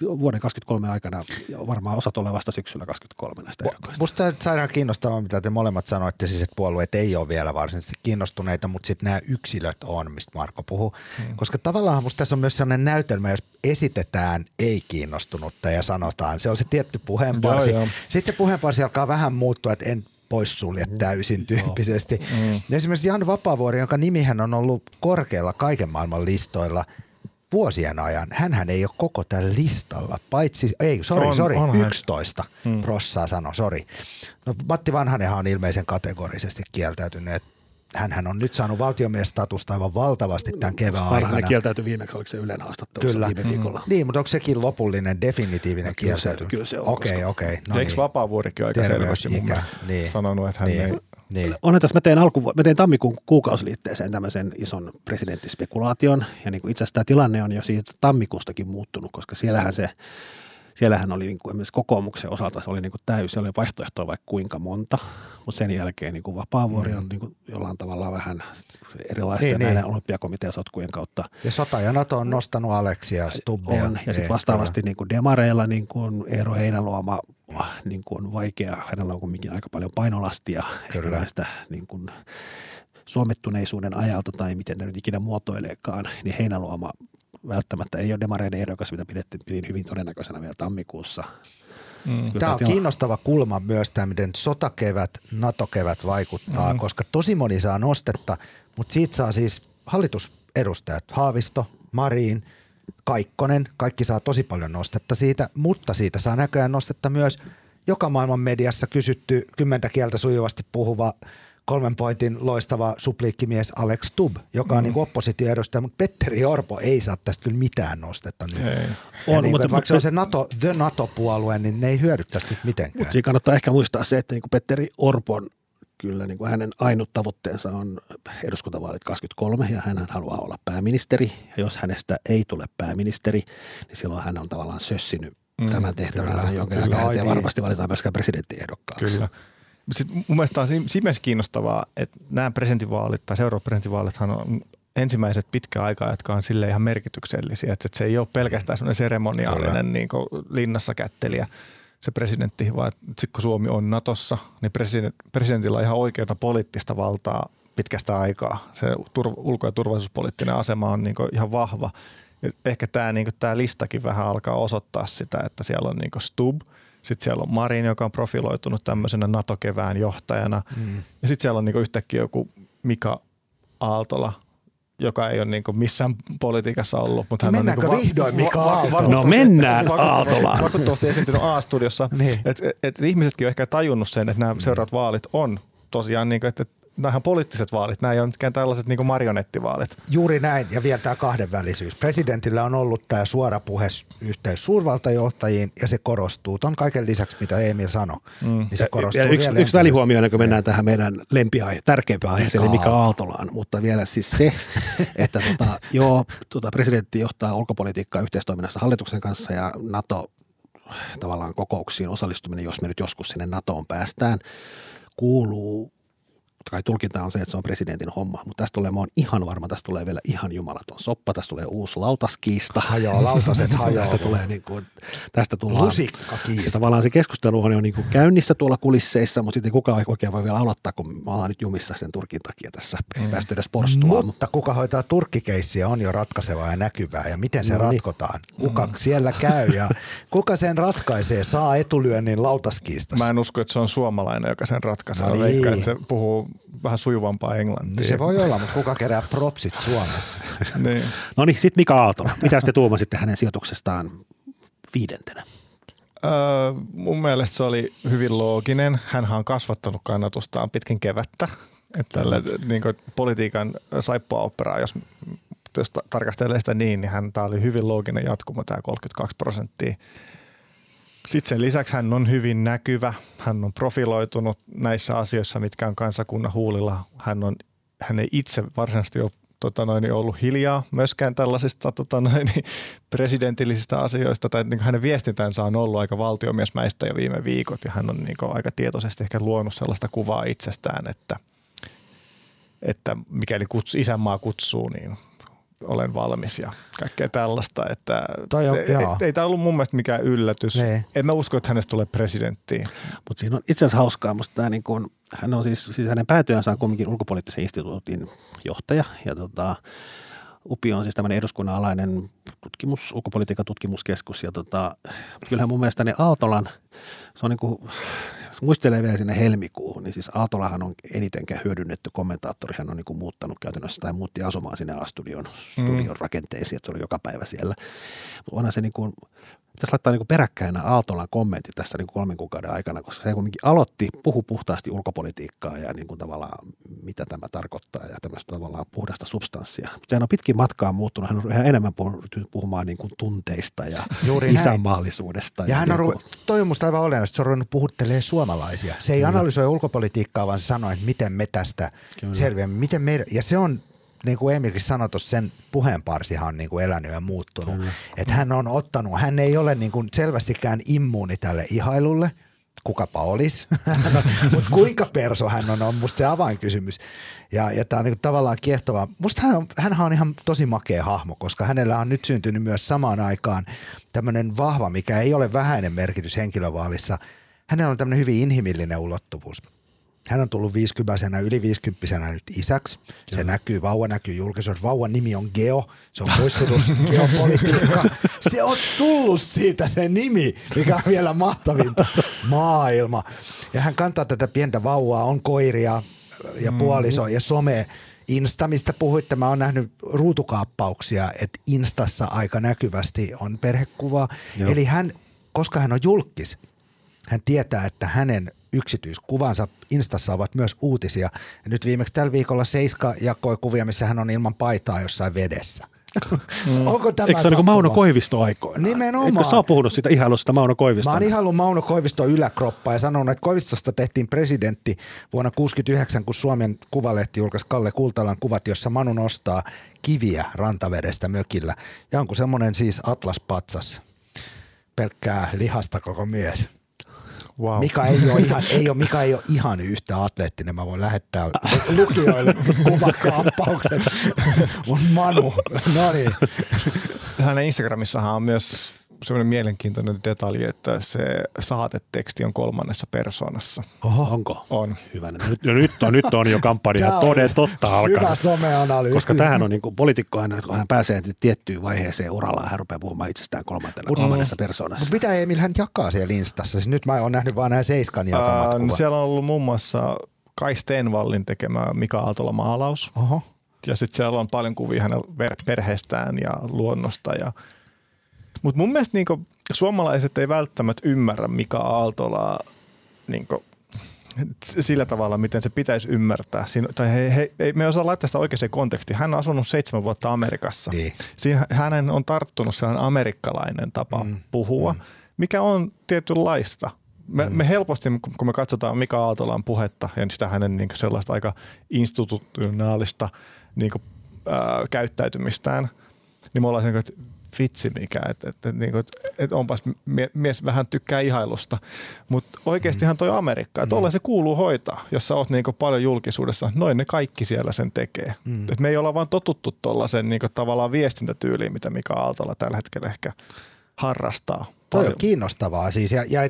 vuoden 23 aikana varmaan osa tulee vasta syksyllä 23 näistä ehdokkaista. Musta sairaan kiinnostavaa, mitä te molemmat sanoitte, siis että puolueet ei ole vielä varsinaisesti kiinnostuneita, mutta sitten nämä yksilöt on, mistä Marko puhuu. Hmm. Koska tavallaan musta tässä on myös sellainen näytelmä, jos esitetään ei-kiinnostunutta ja sanotaan, se on se tietty puheenparsi. Joo, joo. Sitten se puheenparsi alkaa vähän muuttua, että en poissulje täysin tyyppisesti. Mm. Esimerkiksi Jan Vapaavuori, jonka nimihän on ollut korkealla kaiken maailman listoilla vuosien ajan, hänhän ei ole koko tällä listalla, paitsi, ei, sori, sori, on hän. 11 hmm. prossaa sano, sori. No Matti Vanhanenhan on ilmeisen kategorisesti kieltäytynyt, että hänhän on nyt saanut valtiomiestatusta aivan valtavasti tämän kevään Vanhanen aikana. kieltäytyi viimeksi, oliko se Ylen haastattelussa Kyllä. viime viikolla. Niin, mutta onko sekin lopullinen, definitiivinen kyllä se- kieltäytyminen? kyllä se on, Okei, koska- okei. No Eikö Vapaavuorikin aika selvästi mun mielestä niin. sanonut, että hän niin, ei... niin. Onhan tässä, mä tein, alku, mä tein tammikuun kuukausiliitteeseen tämmöisen ison presidenttispekulaation, ja niin kuin itse asiassa tämä tilanne on jo siitä tammikuustakin muuttunut, koska siellähän se, siellähän oli niin kuin esimerkiksi kokoomuksen osalta se oli niin kuin täysin, se oli vaihtoehtoa vaikka kuinka monta, mutta sen jälkeen niin kuin Vapaavuori on niin kuin jollain tavalla vähän erilaisten Niin, näiden niin. olympiakomitean sotkujen kautta Ja Sota ja Nato on nostanut Aleksia Stubbia. on. Ja sitten vastaavasti niin kuin demareilla niin kuin Eero Heinäluoma niin kuin vaikea, hänellä on kuitenkin aika paljon painolastia Kyllä. näistä niin kuin suomettuneisuuden ajalta tai miten tämä nyt ikinä muotoileekaan, niin Heinäluoma välttämättä ei ole demareiden ehdokas, mitä pidettiin pidin hyvin todennäköisenä vielä tammikuussa. Mm. Tämä on kiinnostava kulma myös tämä, miten sotakevät, NATO-kevät vaikuttaa, mm. koska tosi moni saa nostetta, mutta siitä saa siis hallitusedustajat, Haavisto, Mariin, Kaikkonen, kaikki saa tosi paljon nostetta siitä, mutta siitä saa näköjään nostetta myös joka maailman mediassa kysytty kymmentä kieltä sujuvasti puhuva kolmen pointin loistava supliikkimies Alex Tubb, joka on mm. niin oppositioedustaja, mutta Petteri Orpo ei saa tästä kyllä mitään nostetta nyt. Ei. On, niin, mutta, vaikka se on se NATO, the NATO-puolue, niin ne ei hyödy tästä nyt mitenkään. Mutta siinä kannattaa ehkä muistaa se, että niin kuin Petteri Orpon kyllä niin kuin hänen ainut tavoitteensa on eduskuntavaalit 23 ja hän haluaa olla pääministeri. Ja jos hänestä ei tule pääministeri, niin silloin hän on tavallaan sössinyt mm, tämän tehtävänsä, jonka jälkeen varmasti valitaan myöskään presidenttiehdokkaksi. Kyllä. Sitten mun mielestä on siinä kiinnostavaa, että nämä presidentinvaalit tai seuraavat presidentinvaalithan on ensimmäiset pitkä aikaa, jotka on sille ihan merkityksellisiä. Että se ei ole pelkästään semmoinen seremoniaalinen niin linnassa kättelijä se presidentti, vaan sitten kun Suomi on Natossa, niin president, presidentillä on ihan oikeata poliittista valtaa pitkästä aikaa. Se ulko- ja turvallisuuspoliittinen asema on niin ihan vahva. Ja ehkä tämä niin tää listakin vähän alkaa osoittaa sitä, että siellä on niin Stub – sitten siellä on Marin, joka on profiloitunut tämmöisenä NATO-kevään johtajana. Mm. Ja sitten siellä on niinku yhtäkkiä joku Mika Aaltola, joka ei ole niinku missään politiikassa ollut. Mutta no hän on niinku vihdoin Mika Aaltola? No mennään Aaltolaan. Vakuuttavasti esiintynyt A-studiossa. niin. Että et ihmisetkin on ehkä tajunnut sen, että nämä seuraavat vaalit on tosiaan, niin kuin, että nämä poliittiset vaalit, nämä ei ole mitkään tällaiset niin marionettivaalit. Juuri näin, ja vielä tämä kahdenvälisyys. Presidentillä on ollut tämä suora puhe yhteys suurvaltajohtajiin, ja se korostuu. Tuon kaiken lisäksi, mitä Emil sanoi, mm. niin se korostuu ja, ja yksi, yksi välihuomio, ennen kuin mennään tähän meidän lempiaihe, tärkeimpään aiheeseen, eli Mika Aaltolaan, mutta vielä siis se, <laughs> että tota, joo, tota, presidentti johtaa ulkopolitiikkaa yhteistoiminnassa hallituksen kanssa, ja NATO tavallaan kokouksiin osallistuminen, jos me nyt joskus sinne NATOon päästään, kuuluu kai tulkinta on se, että se on presidentin homma, mutta tästä tulee, mä oon ihan varma, tästä tulee vielä ihan jumalaton soppa, tästä tulee uusi lautaskiista. Hajoaa, lautaset hajoaa. <laughs> tästä tulee niin kuin, tästä tullaan. Lusikkakiista. tavallaan se keskustelu on jo niin kuin käynnissä tuolla kulisseissa, mutta sitten kuka oikein voi vielä aloittaa, kun mä oon nyt jumissa sen Turkin takia tässä. Ei mm. päästy edes porstumaan. Mutta kuka hoitaa turkkikeissiä on jo ratkaisevaa ja näkyvää ja miten se no niin. ratkotaan. Kuka mm. siellä käy ja kuka sen ratkaisee, saa etulyönnin lautaskiistassa. Mä en usko, että se on suomalainen, joka sen ratkaisee. No niin. Veikka, että se puhuu vähän sujuvampaa englantia. Se voi olla, mutta kuka kerää propsit Suomessa? <laughs> niin. No niin, sitten Mika Aaltola. Mitä te tuumasitte hänen sijoituksestaan viidentenä? Öö, mun mielestä se oli hyvin looginen. Hän on kasvattanut kannatustaan pitkin kevättä. Että tälle, niin kuin politiikan saippua-operaa, jos, jos tarkastelee sitä niin, niin hän, tämä oli hyvin looginen jatkumo, tämä 32 prosenttia. Sitten sen lisäksi hän on hyvin näkyvä, hän on profiloitunut näissä asioissa, mitkä on kansakunnan huulilla. Hän, on, hän ei itse varsinaisesti ole tota noin, ollut hiljaa myöskään tällaisista tota noin, presidentillisistä asioista, tai niin hänen viestintänsä on ollut aika valtiomiesmäistä jo viime viikot, ja hän on niin aika tietoisesti ehkä luonut sellaista kuvaa itsestään, että, että mikäli kuts, isänmaa kutsuu, niin olen valmis ja kaikkea tällaista. Että Toi on, ei, ei, ei tämä ollut mun mielestä mikään yllätys. Ne. En mä usko, että hänestä tulee presidentti. Mutta siinä on itse asiassa hauskaa, musta tämä niin kun, hän on siis, siis hänen päätyönsä on kumminkin ulkopoliittisen instituutin johtaja ja tota, UPI on siis tämmöinen eduskunnan alainen tutkimus, ulkopolitiikan tutkimuskeskus ja tota, kyllähän mun mielestä ne Aaltolan, se on niin kuin, muistelee vielä sinne helmikuuhun, niin siis Aaltolahan on eniten hyödynnetty kommentaattori. Hän on niin kuin muuttanut käytännössä tai muutti asumaan sinne A-studion studion mm. rakenteisiin, että se oli joka päivä siellä. Mutta onhan se niin kuin, pitäisi laittaa niin peräkkäin nämä Aaltolan kommentit tässä niin kolmen kuukauden aikana, koska se kuitenkin aloitti, puhu puhtaasti ulkopolitiikkaa ja niin kuin tavallaan mitä tämä tarkoittaa ja tämmöistä tavallaan puhdasta substanssia. Mutta hän on pitkin matkaa muuttunut, hän on yhä enemmän puhumaan niin kuin tunteista ja Juuri isänmaallisuudesta. Ja, ja hän on, niin kuin... toi on musta aivan olennaista, se on ruvennut puhuttelee suomalaisia. Se ei Kyllä. analysoi ulkopolitiikkaa, vaan se sanoo, että miten me tästä selviämme, miten me, ja se on niin kuin Emilkin sanoi tuossa, sen puheenparsihan on niin kuin elänyt ja muuttunut. Että hän on ottanut, hän ei ole niin kuin selvästikään immuuni tälle ihailulle, kukapa olisi, <laughs> no, mutta kuinka perso hän on, on musta se avainkysymys. Ja, ja tämä on niin tavallaan kiehtova. Musta hän on, hänhän on ihan tosi makea hahmo, koska hänellä on nyt syntynyt myös samaan aikaan tämmöinen vahva, mikä ei ole vähäinen merkitys henkilövaalissa. Hänellä on tämmöinen hyvin inhimillinen ulottuvuus. Hän on tullut 50 yli 50 nyt isäksi. Se näkyy, vauva näkyy julkisuudessa. Vauvan nimi on Geo. Se on muistutus <laughs> geopolitiikka. Se on tullut siitä se nimi, mikä on vielä mahtavinta. <laughs> Maailma. Ja hän kantaa tätä pientä vauvaa, on koiria ja mm. puoliso ja some. Insta, mistä puhuitte, mä oon nähnyt ruutukaappauksia, että Instassa aika näkyvästi on perhekuva. Joo. Eli hän, koska hän on julkis, hän tietää, että hänen yksityiskuvansa Instassa ovat myös uutisia. Ja nyt viimeksi tällä viikolla Seiska jakoi kuvia, missä hän on ilman paitaa jossain vedessä. Mm. <laughs> Onko tämä Eikö se ole niin Mauno Koivisto aikoina? Nimenomaan. Eikö sä puhunut sitä ihailusta Mauno Koivisto? Mä oon ihaillut Mauno Koivisto yläkroppaa ja sanonut, että Koivistosta tehtiin presidentti vuonna 1969, kun Suomen kuvalehti julkaisi Kalle Kultalan kuvat, jossa Manu nostaa kiviä rantavedestä mökillä. Ja onko semmoinen siis Atlas Patsas? Pelkkää lihasta koko mies. Wow. Mika, ei ole ihan, ei ole, Mika ei ole ihan yhtä atleettinen. Mä voin lähettää lukijoille kuvakaappauksen. <laughs> Mun Manu, no niin. Hänen Instagramissahan on myös semmoinen mielenkiintoinen detalji, että se saateteksti on kolmannessa persoonassa. Oho. Onko? On. Hyvä. Nyt, no nyt, on, nyt on jo kampanja toden totta alkaa. someanalyysi. Koska tähän on niin kuin, poliitikko aina, kun hän pääsee tiettyyn vaiheeseen uralla, hän rupeaa puhumaan itsestään kolmantena, mm. kolmannessa persoonassa. Mutta mitä Emil hän jakaa siellä Instassa? Siis nyt mä oon nähnyt vaan näin Seiskan jakamat uh, no Siellä on ollut muun muassa Kai Stenvallin tekemä Mika Aaltola maalaus. Oho. Ja sitten siellä on paljon kuvia hänen perheestään ja luonnosta ja mutta mun mielestä niinku, suomalaiset ei välttämättä ymmärrä Mika Aaltolaa niinku, sillä tavalla, miten se pitäisi ymmärtää. Siin, tai he, he, he, me ei osaa laittaa sitä oikeaan kontekstiin. Hän on asunut seitsemän vuotta Amerikassa. Niin. Siinä hänen on tarttunut sellainen amerikkalainen tapa mm. puhua, mm. mikä on tietynlaista. Me, mm. me helposti, kun me katsotaan Mika Aaltolan puhetta ja sitä hänen niin sellaista aika institutionaalista niin kuin, ää, käyttäytymistään, niin me ollaan sen, että vitsi mikä, että et, et, niinku, et, et onpas mies vähän tykkää ihailusta. Mutta oikeastihan toi Amerikka, että mm. se kuuluu hoitaa, jos sä oot niinku paljon julkisuudessa. Noin ne kaikki siellä sen tekee. Mm. Et me ei olla vaan totuttu tuollaisen niinku, tavallaan viestintätyyliin, mitä Mika Aaltola tällä hetkellä ehkä harrastaa. Toi on kiinnostavaa siis. Ja, ja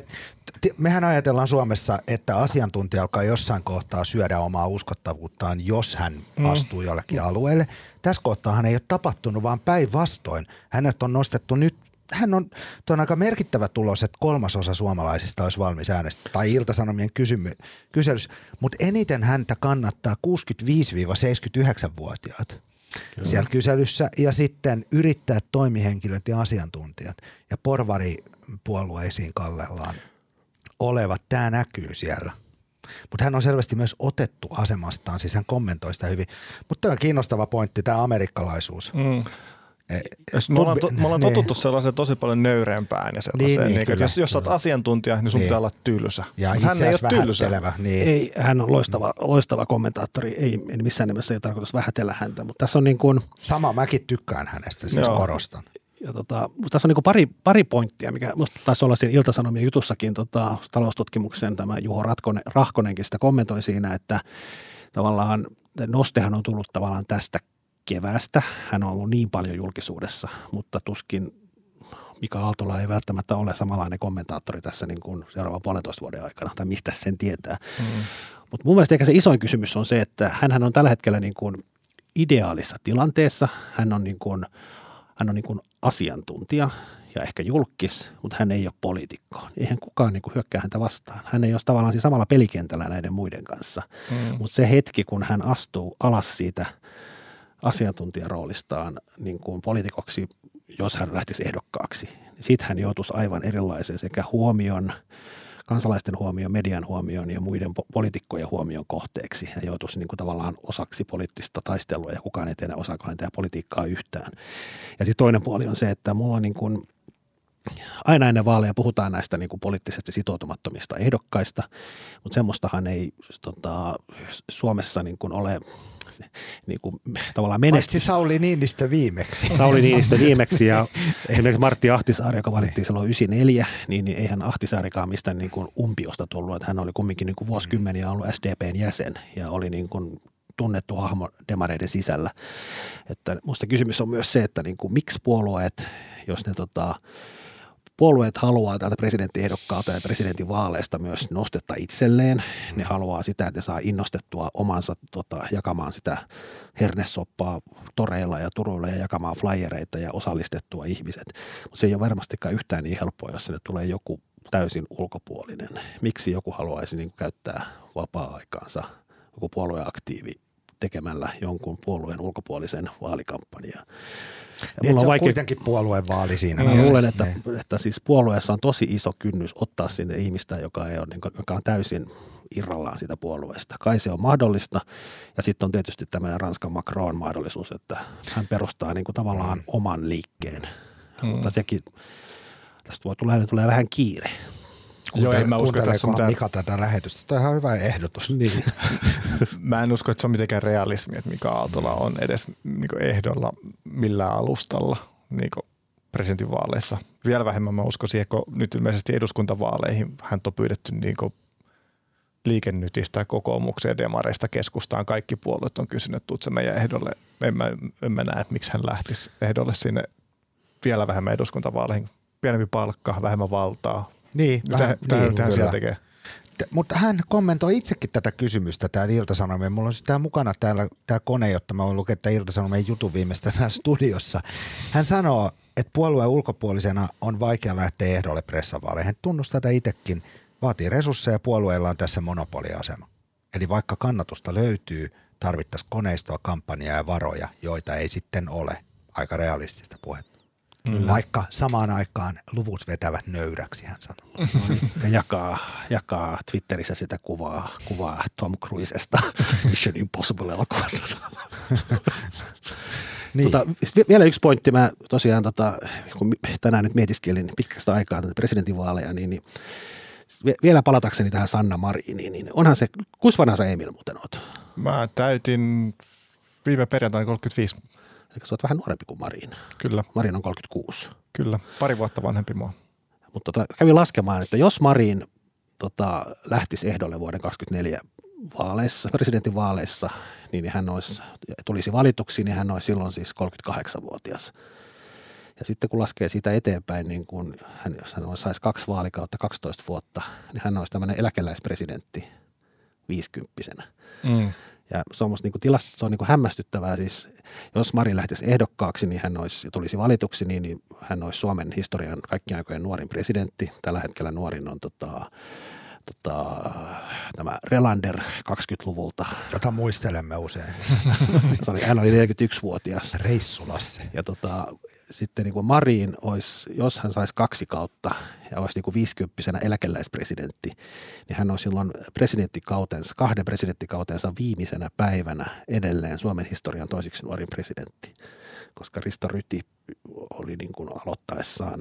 mehän ajatellaan Suomessa, että asiantuntija alkaa jossain kohtaa syödä omaa uskottavuuttaan, jos hän mm. astuu jollekin alueelle. Tässä kohtaa hän ei ole tapahtunut, vaan päinvastoin. Hänet on nostettu nyt hän on, tuo on aika merkittävä tulos, että kolmasosa suomalaisista olisi valmis äänestä, tai Iltasanomien kysymy, kyselys, mutta eniten häntä kannattaa 65-79-vuotiaat Kyllä. siellä kyselyssä, ja sitten yrittää toimihenkilöt ja asiantuntijat, ja porvaripuolueisiin kallellaan olevat, tämä näkyy siellä. Mutta hän on selvästi myös otettu asemastaan, siis hän kommentoi sitä hyvin. Mutta tämä on kiinnostava pointti, tämä amerikkalaisuus. Mm. E, me ollaan, to, me ollaan niin. totuttu sellaiseen tosi paljon nöyreempään ja sellaiseen, niin, niin, niin, kyllä, jos, jos olet asiantuntija, niin sun niin. pitää olla tylsä. Ja Mut hän ei ole tylsä. Niin. Ei, hän on loistava, loistava kommentaattori, ei en missään nimessä ei ole tarkoitus vähätellä häntä, mutta tässä on niin kuin... Sama, mäkin tykkään hänestä, siis Joo. korostan ja tota, tässä on niin pari, pari pointtia, mikä musta taisi olla siinä Ilta-Sanomien jutussakin tota, taloustutkimuksen tämä Juho Ratkonen, Rahkonenkin sitä kommentoi siinä, että tavallaan nostehan on tullut tavallaan tästä keväästä. Hän on ollut niin paljon julkisuudessa, mutta tuskin Mika Aaltola ei välttämättä ole samanlainen kommentaattori tässä niin kuin seuraavan puolentoista vuoden aikana, tai mistä sen tietää. Mm. Mutta mun mielestä ehkä se isoin kysymys on se, että hän on tällä hetkellä niin kuin ideaalissa tilanteessa. Hän on niin kuin – hän on niin kuin asiantuntija ja ehkä julkis, mutta hän ei ole poliitikko. Eihän kukaan niin kuin hyökkää häntä vastaan. Hän ei ole tavallaan siinä samalla pelikentällä näiden muiden kanssa. Mm. Mutta se hetki, kun hän astuu alas siitä asiantuntijaroolistaan niin kuin poliitikoksi, jos hän lähtisi ehdokkaaksi, niin sitten hän joutuisi aivan erilaiseen sekä huomion – kansalaisten huomioon, median huomioon ja muiden poliitikkojen huomioon kohteeksi ja joutuisi niin kuin tavallaan osaksi poliittista taistelua ja kukaan ei tiedä osaako tehdä politiikkaa yhtään. Ja sitten toinen puoli on se, että mulla on niin kuin aina ennen vaaleja puhutaan näistä niin kuin poliittisesti sitoutumattomista ehdokkaista, mutta semmoistahan ei tota, Suomessa niin kuin ole niin kuin, tavallaan menestys. Paitsi Sauli Niinistö viimeksi. Sauli Niinistö viimeksi ja <laughs> esimerkiksi Martti Ahtisaari, joka valittiin silloin 94, niin, niin eihän Ahtisaarikaan mistään niin kuin umpiosta tullut. Että hän oli kumminkin niin kuin vuosikymmeniä ollut SDPn jäsen ja oli niin kuin tunnettu hahmo demareiden sisällä. Että musta kysymys on myös se, että niin kuin, miksi puolueet, jos ne tota, puolueet haluaa täältä presidenttiehdokkaalta ja presidentin vaaleista myös nostetta itselleen. Ne haluaa sitä, että saa innostettua omansa tota, jakamaan sitä hernesoppaa toreilla ja turuilla ja jakamaan flyereita ja osallistettua ihmiset. Mutta se ei ole varmastikaan yhtään niin helppoa, jos sinne tulee joku täysin ulkopuolinen. Miksi joku haluaisi niin käyttää vapaa-aikaansa, joku puolueaktiivi tekemällä jonkun puolueen ulkopuolisen vaalikampanjan. Niin, mulla on, vaikea... kuitenkin puolueen vaali siinä Mä luulen, että, niin. että siis puolueessa on tosi iso kynnys ottaa sinne ihmistä, joka, ei ole, niin joka on täysin irrallaan siitä puolueesta. Kai se on mahdollista. Ja sitten on tietysti tämä Ranskan Macron mahdollisuus, että hän perustaa niin kuin tavallaan mm. oman liikkeen. Mm. Mutta sekin, tästä voi tulla, tulee vähän kiire. Joo, en mä usko, että tässä on mitään... Mika tätä lähetystä. Tämä on ihan hyvä ehdotus. Niin. <laughs> mä en usko, että se on mitenkään realismi, että Mika Aaltola on edes niin ehdolla millään alustalla niin presidentinvaaleissa. Vielä vähemmän mä uskon siihen, kun nyt ilmeisesti eduskuntavaaleihin hän on pyydetty niin liikennytistä, kokoomukseen, demareista, keskustaan. Kaikki puolueet on kysynyt, että se meidän ehdolle. En mä, en mä näe, että miksi hän lähtisi ehdolle sinne vielä vähemmän eduskuntavaaleihin. Pienempi palkka, vähemmän valtaa, niin, mitä, vähän, mitä, niin, hän siellä tekee? Mutta hän kommentoi itsekin tätä kysymystä täällä Ilta-Sanomien. Mulla on siis tämä mukana täällä tämä kone, jotta mä voin lukea Ilta-Sanomien jutun viimeistä täällä studiossa. Hän sanoo, että puolueen ulkopuolisena on vaikea lähteä ehdolle pressavaaleihin. Hän tunnustaa tätä itsekin. Vaatii resursseja ja puolueella on tässä monopoliasema. Eli vaikka kannatusta löytyy, tarvittaisiin koneistoa, kampanjaa ja varoja, joita ei sitten ole. Aika realistista puhetta. Kyllä. Vaikka samaan aikaan luvut vetävät nöyräksi, hän sanoo. <laughs> Ja jakaa, jakaa Twitterissä sitä kuvaa, kuvaa Tom Cruisesta <laughs> Mission Impossible-elokuvassa. <laughs> niin. tota, vielä yksi pointti. Mä tosiaan, tota, kun tänään nyt mietiskelin pitkästä aikaa tätä presidentinvaaleja, niin, niin vielä palatakseni tähän Sanna Mariniin, niin onhan se, kuinka vanha sä Emil muuten oot? Mä täytin viime perjantaina 35. Eli sä oot vähän nuorempi kuin Marin. Kyllä. Marin on 36. Kyllä, pari vuotta vanhempi mua. Mutta tota, kävin laskemaan, että jos Marin tota, lähtisi ehdolle vuoden 2024 vaaleissa, presidentinvaaleissa, niin hän olisi, tulisi valituksi, niin hän olisi silloin siis 38-vuotias. Ja sitten kun laskee siitä eteenpäin, niin kun hän, jos hän saisi kaksi vaalikautta, 12 vuotta, niin hän olisi tämmöinen eläkeläispresidentti 50 mm. Ja se on musta niin tilasta, se on niin hämmästyttävää. Siis, jos Mari lähtisi ehdokkaaksi, niin hän olisi, tulisi valituksi, niin, niin hän olisi Suomen historian kaikkien aikojen nuorin presidentti. Tällä hetkellä nuorin on tota, tota, tämä Relander 20-luvulta. Jota muistelemme usein. <laughs> se oli, hän oli 41-vuotias. Reissulasse. Ja tota, sitten niin kuin Marin olisi, jos hän saisi kaksi kautta ja olisi niin kuin 50 eläkeläispresidentti, niin hän on silloin presidenttikautensa, kahden presidenttikautensa viimeisenä päivänä edelleen Suomen historian toisiksi nuorin presidentti, koska Risto Ryti oli niin kuin aloittaessaan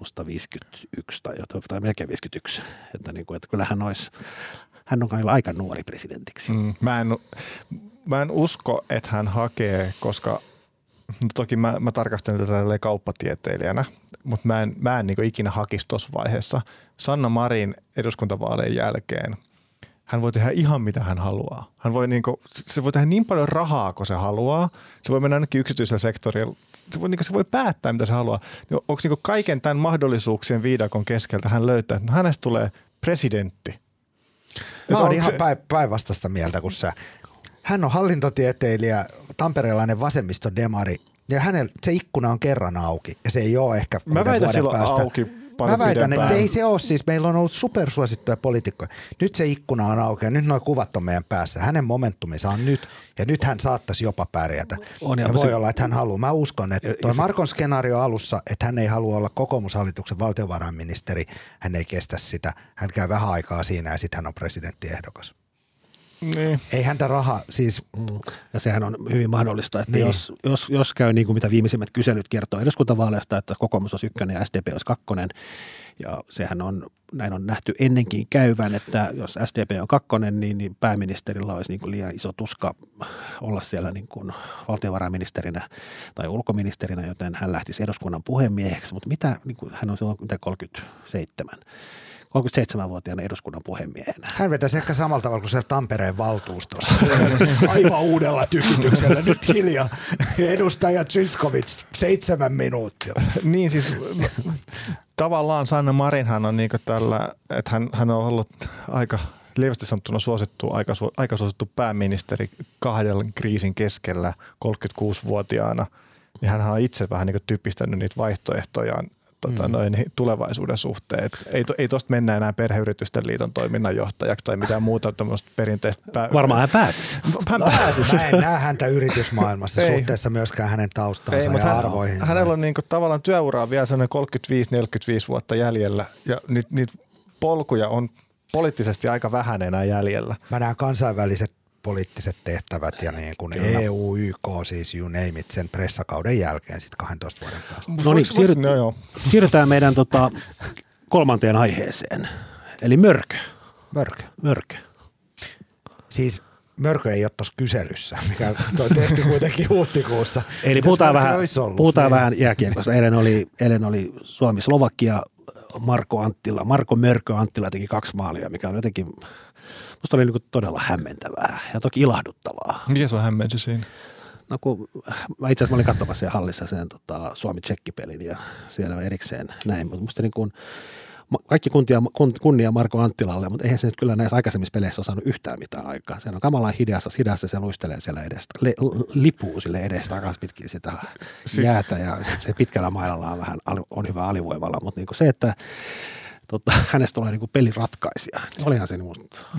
musta 51 tai, tai melkein 51, että, niin kuin, että kyllä hän olisi, hän on aika nuori presidentiksi. Mm, mä, en, mä en usko, että hän hakee, koska – No toki mä, mä tarkastelen tätä kauppatieteilijänä, mutta mä en, mä en niin ikinä hakisi tuossa vaiheessa. Sanna Marin eduskuntavaalien jälkeen, hän voi tehdä ihan mitä hän haluaa. Hän voi niin kuin, se voi tehdä niin paljon rahaa kuin se haluaa. Se voi mennä ainakin yksityisellä sektorilla. Se voi, niin kuin, se voi päättää, mitä se haluaa. Niin onko niin kaiken tämän mahdollisuuksien viidakon keskeltä hän löytää, että no hänestä tulee presidentti? Mä oon ihan se... päinvastaista mieltä kuin sä. Hän on hallintotieteilijä, tamperelainen vasemmistodemari ja hänen, se ikkuna on kerran auki ja se ei ole ehkä Mä väitän silloin päästä. auki Mä väitän, että ei se ole siis. Meillä on ollut supersuosittuja poliitikkoja. Nyt se ikkuna on auki ja nyt nuo kuvat on meidän päässä. Hänen momentuminsa on nyt ja nyt hän saattaisi jopa pärjätä. On, ja, ja voi se... olla, että hän haluaa. Mä uskon, että tuo Markon skenaario alussa, että hän ei halua olla kokoomushallituksen valtiovarainministeri. Hän ei kestä sitä. Hän käy vähän aikaa siinä ja sitten hän on presidenttiehdokas. Niin. Ei häntä raha, siis... Mm. Ja sehän on hyvin mahdollista, että niin. jos, jos, jos käy niin kuin mitä viimeisimmät kyselyt kertoo eduskuntavaaleista, että kokoomus olisi ykkönen ja SDP olisi kakkonen, ja sehän on, näin on nähty ennenkin käyvän, että jos SDP on kakkonen, niin, niin pääministerillä olisi niin kuin liian iso tuska olla siellä niin kuin valtiovarainministerinä tai ulkoministerinä, joten hän lähtisi eduskunnan puhemieheksi. Mutta mitä, niin kuin, hän on silloin 37 37-vuotiaana eduskunnan puhemiehenä. Hän vetäisi ehkä samalla tavalla kuin se Tampereen valtuustossa. Aivan uudella tykityksellä. Nyt hiljaa. Edustaja Zyskovic, seitsemän minuuttia. niin siis tavallaan Sanna Marinhan on niinku tällä, että hän, hän on ollut aika lievästi sanottuna suosittu, aika, aika suosittu pääministeri kahden kriisin keskellä 36-vuotiaana. Niin hän on itse vähän niin typistänyt niitä vaihtoehtojaan tota, mm. noin, tulevaisuuden suhteen. Et ei, ei tuosta mennä enää perheyritysten liiton toiminnanjohtajaksi tai mitään muuta tämmöistä perinteistä. Pää- Varmaan hän pääsisi. <laughs> Hän no, pääsisi. Mä en näe häntä yritysmaailmassa <laughs> ei. suhteessa myöskään hänen taustansa ei, ja hän, arvoihinsa. Hänellä on niinku tavallaan työuraa vielä sellainen 35-45 vuotta jäljellä ja niitä niit polkuja on poliittisesti aika vähän enää jäljellä. Mä näen kansainväliset poliittiset tehtävät ja niin kuin EU, YK, siis you name it, sen pressakauden jälkeen sitten 12 vuoden päästä. No niin, siirryt, no joo. siirrytään meidän tota, kolmanteen aiheeseen, eli mörkö. Mörkö. Mörkö. Siis mörkö ei ole tuossa kyselyssä, mikä on tehty <laughs> kuitenkin huhtikuussa. Eli puhutaan vähän, ollut, puhutaan niin. vähän jääkiekosta. Eilen oli, eilen oli Suomi-Slovakia, Marko Anttila, Marko Mörkö Anttila teki kaksi maalia, mikä on jotenkin Musta oli niin todella hämmentävää ja toki ilahduttavaa. Mikä se on hämmensi siinä? No kun mä itse asiassa olin katsomassa siellä hallissa sen tota, Suomi-Tsekkipelin ja siellä erikseen näin, mutta musta niin kuin, kaikki kuntia, kunnia Marko Anttilalle, mutta eihän se nyt kyllä näissä aikaisemmissa peleissä ole saanut yhtään mitään aikaa. Se on kamalaan hidassa, hidassa se luistelee siellä edestä, le, lipuu sille edestä takaisin pitkin sitä siis... jäätä ja se pitkällä mailalla on vähän on hyvä alivoivalla, mutta niin kuin se, että tota, hänestä tulee niinku pelin ratkaisija. Olihan se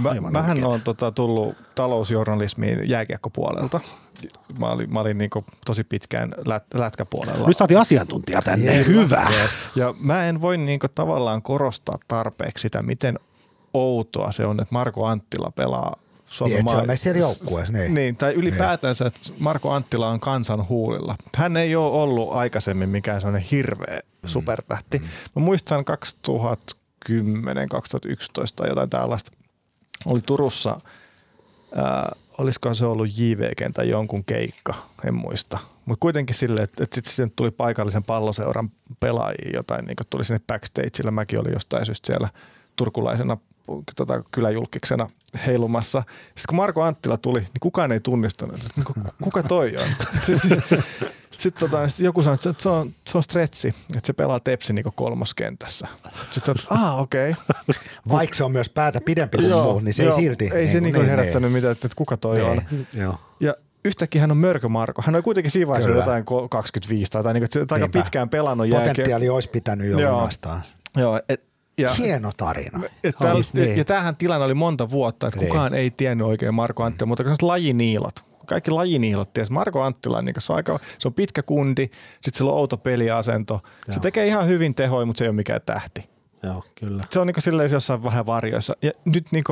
aivan Mä, Mähän on tota, tullut talousjournalismiin jääkiekkopuolelta. Mä olin, mä olin niinku tosi pitkään lät, lätkäpuolella. Nyt saatiin asiantuntija tänne. Yes. Hyvä. Yes. Ja mä en voi niinku tavallaan korostaa tarpeeksi sitä, miten outoa se on, että Marko Anttila pelaa Suomen niin, maa... se on joukkueessa. Niin. niin, tai ylipäätänsä, että Marko Anttila on kansan huulilla. Hän ei ole ollut aikaisemmin mikään sellainen hirveä mm. supertähti. Mm. Mä muistan 2010, 2011 tai jotain tällaista. Oli Turussa, ää, olisiko se ollut JVG tai jonkun keikka, en muista. Mutta kuitenkin sille, että, että sitten tuli paikallisen palloseuran pelaajia jotain, niin tuli sinne backstageilla. Mäkin olin jostain syystä siellä turkulaisena tota, kyläjulkiksena heilumassa. Sitten kun Marko Anttila tuli, niin kukaan ei tunnistanut, että niin kuka toi on. <laughs> Sitten sit, tota, sit joku sanoi, että se on, se on stretsi, että se pelaa tepsi niin kolmoskentässä. Sitten että ah okei. Okay. <laughs> Vaikka se on myös päätä pidempi kuin muu, niin se joo, ei silti. Ei niin se niin, niin herättänyt mitään, että, että kuka toi niin. on. Joo. Ja yhtäkkiä hän on Mörkö Marko. Hän on kuitenkin siinä vaiheessa jotain 25 tai, tai niin kuin, aika pitkään pelannut jälkeen. Potentiaali olisi pitänyt jo lunastaa. Joo, et, ja, Hieno tarina. Et täl, siis niin. Ja tämähän tilanne oli monta vuotta, että niin. kukaan ei tiennyt oikein Marko Anttila, mutta kun lajiniilot, kaikki lajiniilot ties. Marko Anttila niin se on, aika, se on pitkä kundi, sitten sillä on outo peliasento. Joo. Se tekee ihan hyvin tehoja, mutta se ei ole mikään tähti. Joo, kyllä. Se on niin silleen jossain vähän varjoissa. Ja nyt niin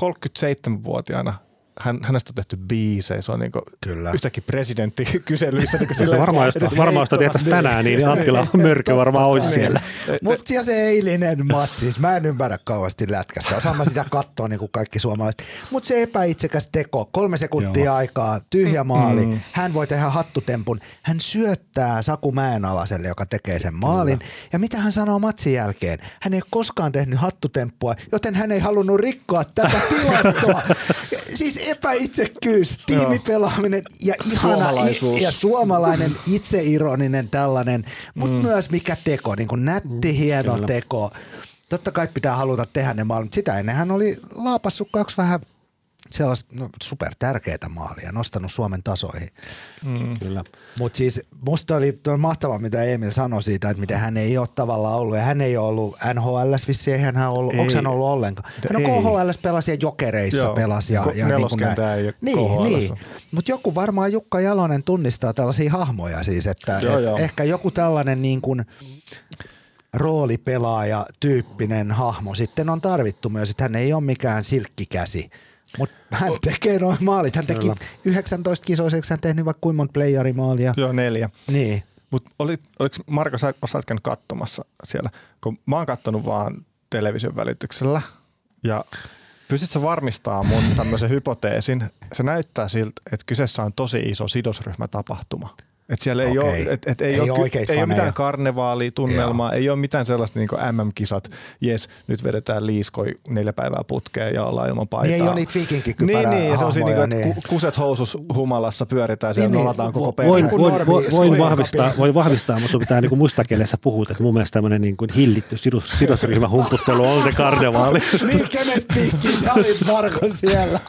37-vuotiaana hän, hänestä on tehty biisejä, se on niin Kyllä. yhtäkkiä presidenttikyselyissä. <laughs> Niin se varmaan, jos, varmaan jos tehtäisiin tänään, niin Anttila Mörkö varmaan olisi niin. siellä. Mutta se eilinen matsi, siis mä en ymmärrä kauheasti lätkästä, osaan mä sitä katsoa niin kuin kaikki suomalaiset. Mutta se epäitsekäs teko, kolme sekuntia Joo. aikaa, tyhjä maali, mm. hän voi tehdä hattutempun, hän syöttää Saku Mäenalaiselle, joka tekee sen maalin. Kyllä. Ja mitä hän sanoo matsin jälkeen? Hän ei koskaan tehnyt hattutemppua, joten hän ei halunnut rikkoa tätä tilastoa. <laughs> siis epäitsekkyys, tiimipelaaminen ja ihana ja suomalainen itseironinen tällainen, mutta mm. myös mikä teko, niin kuin nätti, mm, hieno Kyllä. teko. Totta kai pitää haluta tehdä ne maalit. Sitä ennen hän oli laapassut kaksi vähän sellaista no, super tärkeää maalia, nostanut Suomen tasoihin. Mm. Kyllä. Mutta siis musta oli mahtavaa, mitä Emil sanoi siitä, että miten hän ei ole tavallaan ollut. Ja hän ei ole ollut NHLs, vissi eihän hän ollut, onko hän ollut ollenkaan? Hän on KHLs pelasi ja Jokereissa Joo. pelasi. Ja, ja niin, kuin ei niin, niin. Mutta joku varmaan Jukka Jalonen tunnistaa tällaisia hahmoja siis, että joo, et joo. ehkä joku tällainen niin kuin, roolipelaaja tyyppinen hahmo sitten on tarvittu myös, että hän ei ole mikään silkkikäsi mutta hän tekee noin maalit. Hän teki Kyllä. 19 kisoiseksi, hän tehnyt vaikka kuinka monta playerimaalia. Joo, neljä. Niin. Mutta oli, oliko Marko, sä osaat käynyt katsomassa siellä? Kun mä oon katsonut vaan television välityksellä ja pystytkö varmistaa mun tämmöisen hypoteesin? Se näyttää siltä, että kyseessä on tosi iso sidosryhmätapahtuma. Et siellä ei, Okei. ole, et, et ei, Ei ole, ole ei ole mitään karnevaalitunnelmaa, ei ole mitään sellaista niin MM-kisat, jes, nyt vedetään liiskoi neljä päivää putkeen ja ollaan ilman paitaa. Niin ei ole niitä viikinkikypärää Niin, niin, ja se on siinä, niin, niin. kuset housus humalassa pyöritään siellä, Niin, niin, niin. nolataan koko Voin, perhe. voin, normi- voin, voin, skoilen vahvistaa, voin vahvistaa, mutta sun pitää niin mustakielessä puhua, että mun mielestä tämmöinen niin kuin hillitty sidus, sidosryhmän humputtelu on se karnevaali. niin, kenes piikki sä olit Marko siellä?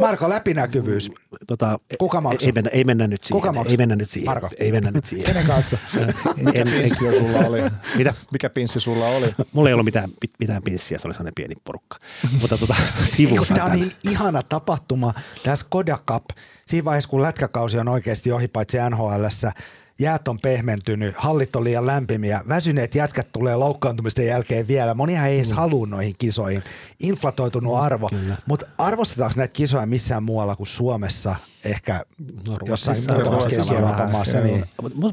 Marko, läpinäkyvyys. Tota, Kuka maksaa? Ei mennä, ei mennä nyt siihen. Kuka maksaa? ei mennä nyt siihen. Marko. Ei mennä nyt siihen. Kenen kanssa? <laughs> En, en, pinssi sulla oli? <laughs> mitä? Mikä pinssi sulla oli? Mulla ei ollut mitään, mitään pinssiä, se oli sellainen pieni porukka. Mutta tota, <laughs> sivulta Tämä on niin ihana tapahtuma, tämä Skoda Cup. Siinä vaiheessa, kun lätkäkausi on oikeasti ohi, paitsi NHLssä, jäät on pehmentynyt, hallit on liian lämpimiä, väsyneet jätkät tulee loukkaantumisten jälkeen vielä. Monihan ei edes halua noihin kisoihin. Inflatoitunut arvo. kyllä. Mutta arvostetaanko näitä kisoja missään muualla kuin Suomessa? Ehkä No, jossain muutamassa Keski-Euroopan vähän, maassa. Niin.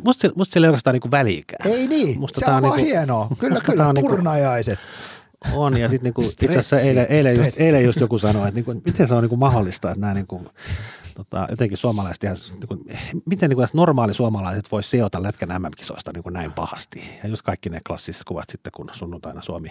Musta, musta, siellä ei oikeastaan niinku väliikään. Ei niin, Musta se tää on vaan niinku- hienoa. <laughs> Kyllä, kyllä, on niinku- turnajaiset. On, ja sitten niinku, itse asiassa eilen, eilen, just, eilen just joku sanoi, että niinku, miten se on niinku mahdollista, että nämä niinku, tota, jotenkin suomalaiset, ihan, niinku, miten niinku, normaali suomalaiset voi seota lätkän MM-kisoista niinku näin pahasti. Ja just kaikki ne klassiset kuvat sitten, kun sunnuntaina Suomi,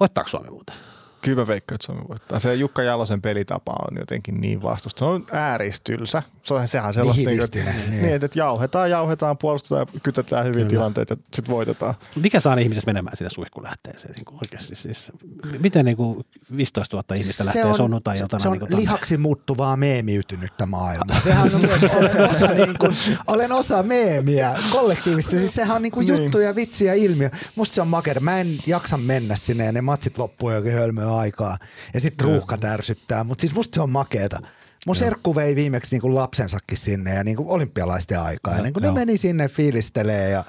voittaako Suomi muuten? Kyllä mä veikkaan, että Suomi voittaa. Se Jukka Jalosen pelitapa on jotenkin niin vastusta. Se on ääristylsä. Se on, sehän sellaista, niin, että, niin. niin, että jauhetaan, jauhetaan, puolustetaan, kytetään hyviä Kyllä. tilanteita ja sitten voitetaan. Mikä saa ne ihmiset menemään sinne suihkulähteeseen niin oikeasti? Siis, miten niin kuin 15 000 ihmistä lähtee sunnuntai-iltana? se on niin kuin lihaksi muuttuvaa meemiytynyttä maailmaa. Sehän on myös, olen osa, <laughs> niin kuin, olen osa meemiä kollektiivista. Siis sehän on niin kuin Niin. juttu ja vitsi ja ilmiö. Musta se on makea. Mä en jaksa mennä sinne ja ne matsit loppuu jokin hölmöä aikaa. Ja sitten ruuhka tärsyttää. Mutta siis musta se on makeeta. Mun serkku vei viimeksi niin kuin lapsensakin sinne ja niin kuin olympialaisten aikaa. Ja niin kuin ne meni sinne fiilistelee ja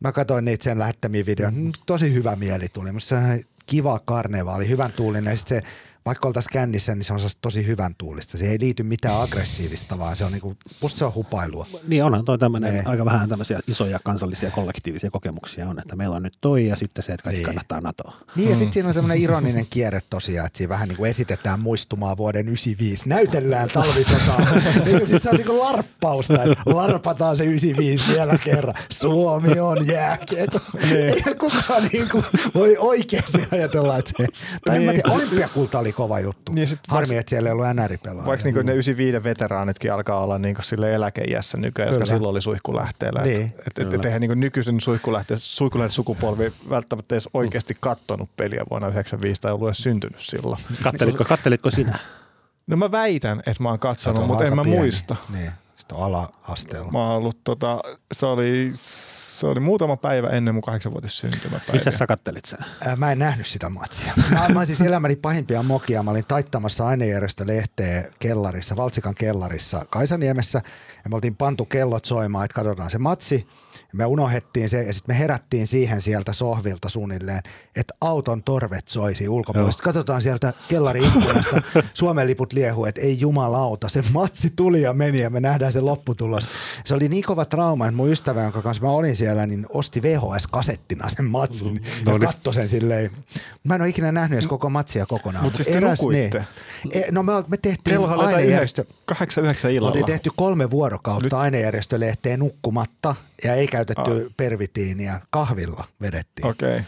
Mä katsoin niitä sen lähettämiä videoita. Mm, Tosi hyvä mieli tuli. Musta se kiva karnevaali, hyvän tuulinen. Ja sit se, vaikka oltaisiin kännissä, niin se on tosi hyvän tuulista. Se ei liity mitään aggressiivista, vaan se on niinku, musta se on hupailua. Niin onhan toi tämmöinen Niin. aika vähän tämmöisiä isoja kansallisia kollektiivisia kokemuksia on, että meillä on nyt toi ja sitten se, että kaikki Niin. kannattaa NATOa. Niin ja sitten siinä on tämmöinen ironinen kierre tosiaan, että siinä vähän niin kuin esitetään muistumaa vuoden 95, näytellään talvisotaa. <laughs> niin siis se on niin kuin larppausta, että larpataan se 95 vielä kerran. Suomi on jääkiekko. Eihän kukaan niin kuin voi oikeasti ajatella, että se, tai en mä tiedä, olympiakulta oli kova juttu. Niin sit Harmi, vaikka- että siellä ei ollut NR-pelaajia. Vaikka niin ne 95 veteraanitkin alkaa olla niin sille eläkeiässä nykyään, jotka Kyllä. silloin oli suihkulähteellä. Niin. Et, et, et, eihän niin nykyisen suihkulähteen, suihkulähteen sukupolvi välttämättä edes oikeasti kattonut peliä vuonna 95 tai ollut edes syntynyt silloin. Kattelitko, kattelitko sinä? No mä väitän, että mä oon katsonut, mutta en mä pieni. muista. Niin, ala-asteella. Mä oon ollut, tota, se, oli, se oli muutama päivä ennen mun kahdeksanvuotis syntymäpäivää. Missä sä kattelit sen? Ää, Mä en nähnyt sitä matsia. Mä, mä olin siis elämäni pahimpia mokia. Mä olin taittamassa ainejärjestölehteä kellarissa, Valtsikan kellarissa Kaisaniemessä. Ja me oltiin pantu kellot soimaan, että katsotaan se matsi. Ja me unohdettiin se ja sitten me herättiin siihen sieltä sohvilta suunnilleen, että auton torvet soisi ulkopuolesta. Katsotaan sieltä kellari ikkunasta, <laughs> Suomen liput liehuu, että ei jumalauta. Se matsi tuli ja meni ja me nähdään se lopputulos. Se oli niin kova trauma, että mun ystävä, jonka kanssa mä olin siellä, niin osti VHS-kasettina sen matsin No ja niin. katsoi sen silleen. Mä en ole ikinä nähnyt edes koko matsia kokonaan. Mut siis te nukuitte? Niin. No me, me tehtiin jotain ainejärjestö. yhdeksän- kahdeksan, yhdeksän Me illalla. oltiin tehty kolme vuorokautta ainejärjestölehteen nukkumatta ja ei käytetty Ah. pervitiiniä. Kahvilla vedettiin. Okei.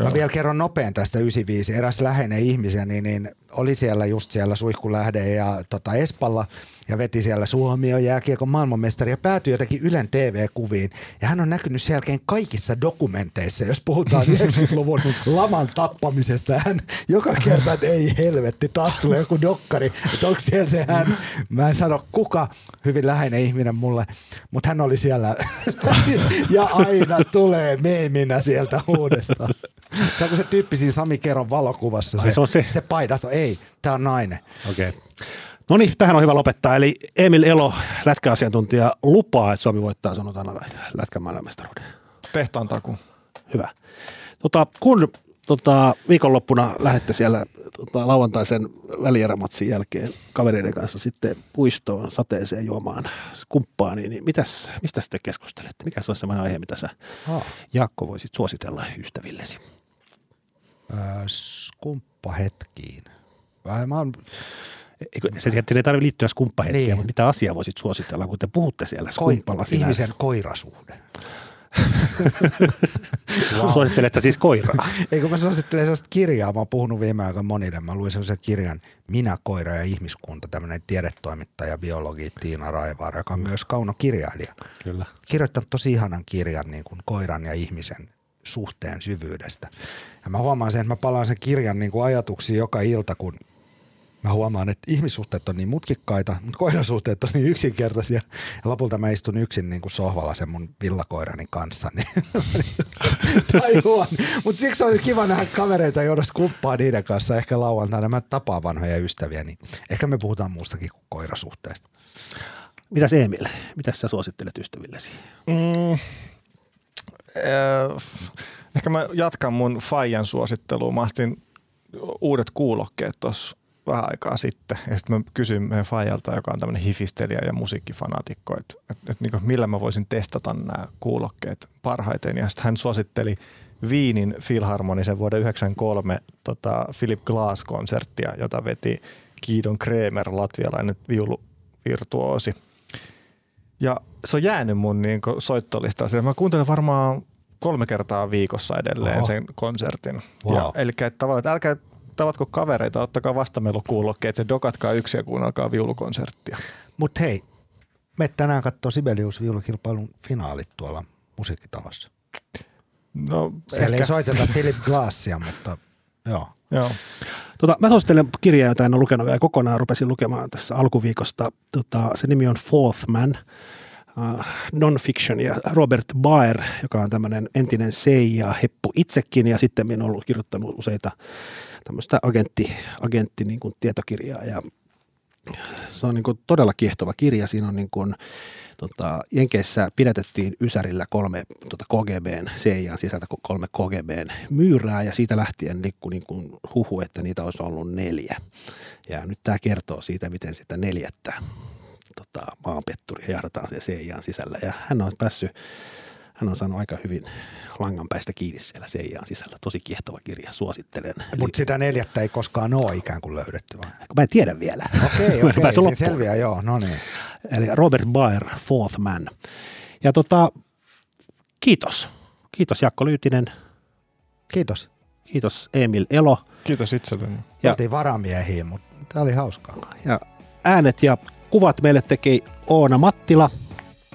Mä vielä kerron nopein tästä 95. Eräs läheinen ihmisiä, niin, niin oli siellä just siellä Suihkulähde ja tota Espalla ja veti siellä Suomi on jääkiekon maailmanmestari ja päätyi jotenkin Ylen TV-kuviin. Ja hän on näkynyt sen jälkeen kaikissa dokumenteissa, jos puhutaan <laughs> 90-luvun laman tappamisesta. Hän joka kerta, että ei helvetti, taas tulee joku dokkari, että onko siellä se hän. Mä en sano kuka, hyvin läheinen ihminen mulle, mutta hän oli siellä <laughs> ja aina tulee meeminä sieltä uudestaan. Se on se tyyppi siinä Sami Keron valokuvassa. Ai se on se? Se paidat, ei, tämä on nainen. Okei. Okay. No niin, tähän on hyvä lopettaa. Eli Emil Elo, lätkäasiantuntija, lupaa, että Suomi voittaa sunnuntaina lätkän maailmanmestaruuden. Tehtaan taku. Hyvä. Tota, kun tota, viikonloppuna lähdette siellä tota, lauantaisen välierämatsin jälkeen kavereiden kanssa sitten puistoon sateeseen juomaan kumppaa, niin, mitäs, mistä sitten keskustelette? Mikä se on sellainen aihe, mitä sä Ah. Jaakko voisit suositella ystävillesi? Äh, skumppa hetkiin. Äh, Mä oon Se, se ei tarvitse liittyä skumppahetkiä, Niin. mutta mitä asiaa voisit suositella, kun te puhutte siellä Koi, skumppalla sinänsä? ihmisen koirasuhde. <laughs> wow. Suosittelet sä siis koiraa? <laughs> Eikö mä suosittelen sellaista kirjaa, mä oon puhunut viime aikoina monille, mä luin sellaisen kirjan Minä, koira ja ihmiskunta, tämmöinen tiedetoimittaja, biologi Tiina Raivaara, joka on myös kaunokirjailija. Kyllä. Kirjoittanut tosi ihanan kirjan niin kuin koiran ja ihmisen suhteen syvyydestä. Ja mä huomaan sen, että mä palaan sen kirjan niin kuin ajatuksiin joka ilta, kun mä huomaan, että ihmissuhteet on niin mutkikkaita, mutta koirasuhteet on niin yksinkertaisia. Ja lopulta mä istun yksin niin kuin sohvalla sen mun villakoirani kanssa. Niin <laughs> tajuan. Mutta siksi on kiva nähdä kavereita, joilla kumppaa niiden kanssa. Ehkä lauantaina mä tapaan vanhoja ystäviä, niin ehkä me puhutaan muustakin kuin koirasuhteesta. Mitäs Emil, mitäs sä suosittelet ystävillesi? Mm, äh, ehkä mä jatkan mun Fajan suosittelua. Mä astin uudet kuulokkeet tuossa vähän aikaa sitten. Ja sitten mä kysyin meidän Fajalta, joka on tämmöinen hifistelijä ja musiikkifanatikko, että et, et, niin millä mä voisin testata nämä kuulokkeet parhaiten. Ja sitten hän suositteli Viinin Philharmonisen vuoden 1993 tota Philip Glass-konserttia, jota veti Kiidon Kremer, latvialainen viuluvirtuoosi. Ja se on jäänyt mun niin soittolistaan. Mä kuuntelen varmaan kolme kertaa viikossa edelleen Oho. sen konsertin. Wow. Ja, eli että tavallaan, että älkää tavatko kavereita, ottakaa vastamelukuulokkeet ja dokatkaa yksi ja kuunnelkaa viulukonserttia. Mutta hei, me tänään katsoo Sibelius viulukilpailun finaalit tuolla musiikkitalossa. No, Siellä ehkä, ei soiteta Philip Glassia, mutta joo. joo. Tota, mä suosittelen kirjaa, jota en ole lukenut vielä kokonaan. Rupesin lukemaan tässä alkuviikosta. Tota, se nimi on Fourth Man, uh, non-fiction ja Robert Baer, joka on tämmöinen entinen CIA heppu itsekin ja sitten minä olen ollut kirjoittanut useita tämmöistä agentti, agentti niin kuin tietokirjaa ja se on niin kuin todella kiehtova kirja. Siinä on niin kuin, tota, Jenkeissä pidätettiin Ysärillä kolme tota KGBn, CIAn sisältä ko- kolme KGBn myyrää ja siitä lähtien liikkui niin kuin huhu, että niitä olisi ollut neljä. Ja nyt tämä kertoo siitä, miten sitä neljättä tota, maanpetturia jahdataan siellä CIAn sisällä. Ja hän on päässyt, hän on saanut aika hyvin langanpäistä kiinni siellä CIAn sisällä. Tosi kiehtova kirja, suosittelen. Mutta sitä neljättä ei koskaan ole ikään kuin löydetty vai? Mä en tiedä vielä. Okei, <laughs> okei, pääse se selviää, joo, no niin. Eli Robert Baer, Fourth Man. Ja tota, kiitos. Kiitos Jakko Lyytinen, Kiitos. kiitos Emil Elo. Kiitos itselleni. Ja- Ja. Oltiin varamiehiä, mutta tämä oli hauskaa. Ja äänet ja kuvat meille teki Oona Mattila.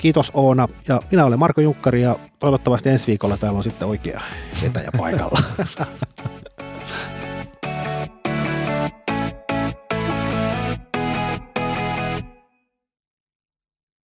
Kiitos Oona. Ja minä olen Marko Junkkari ja toivottavasti ensi viikolla täällä on sitten oikea setäjä paikalla. <laughs>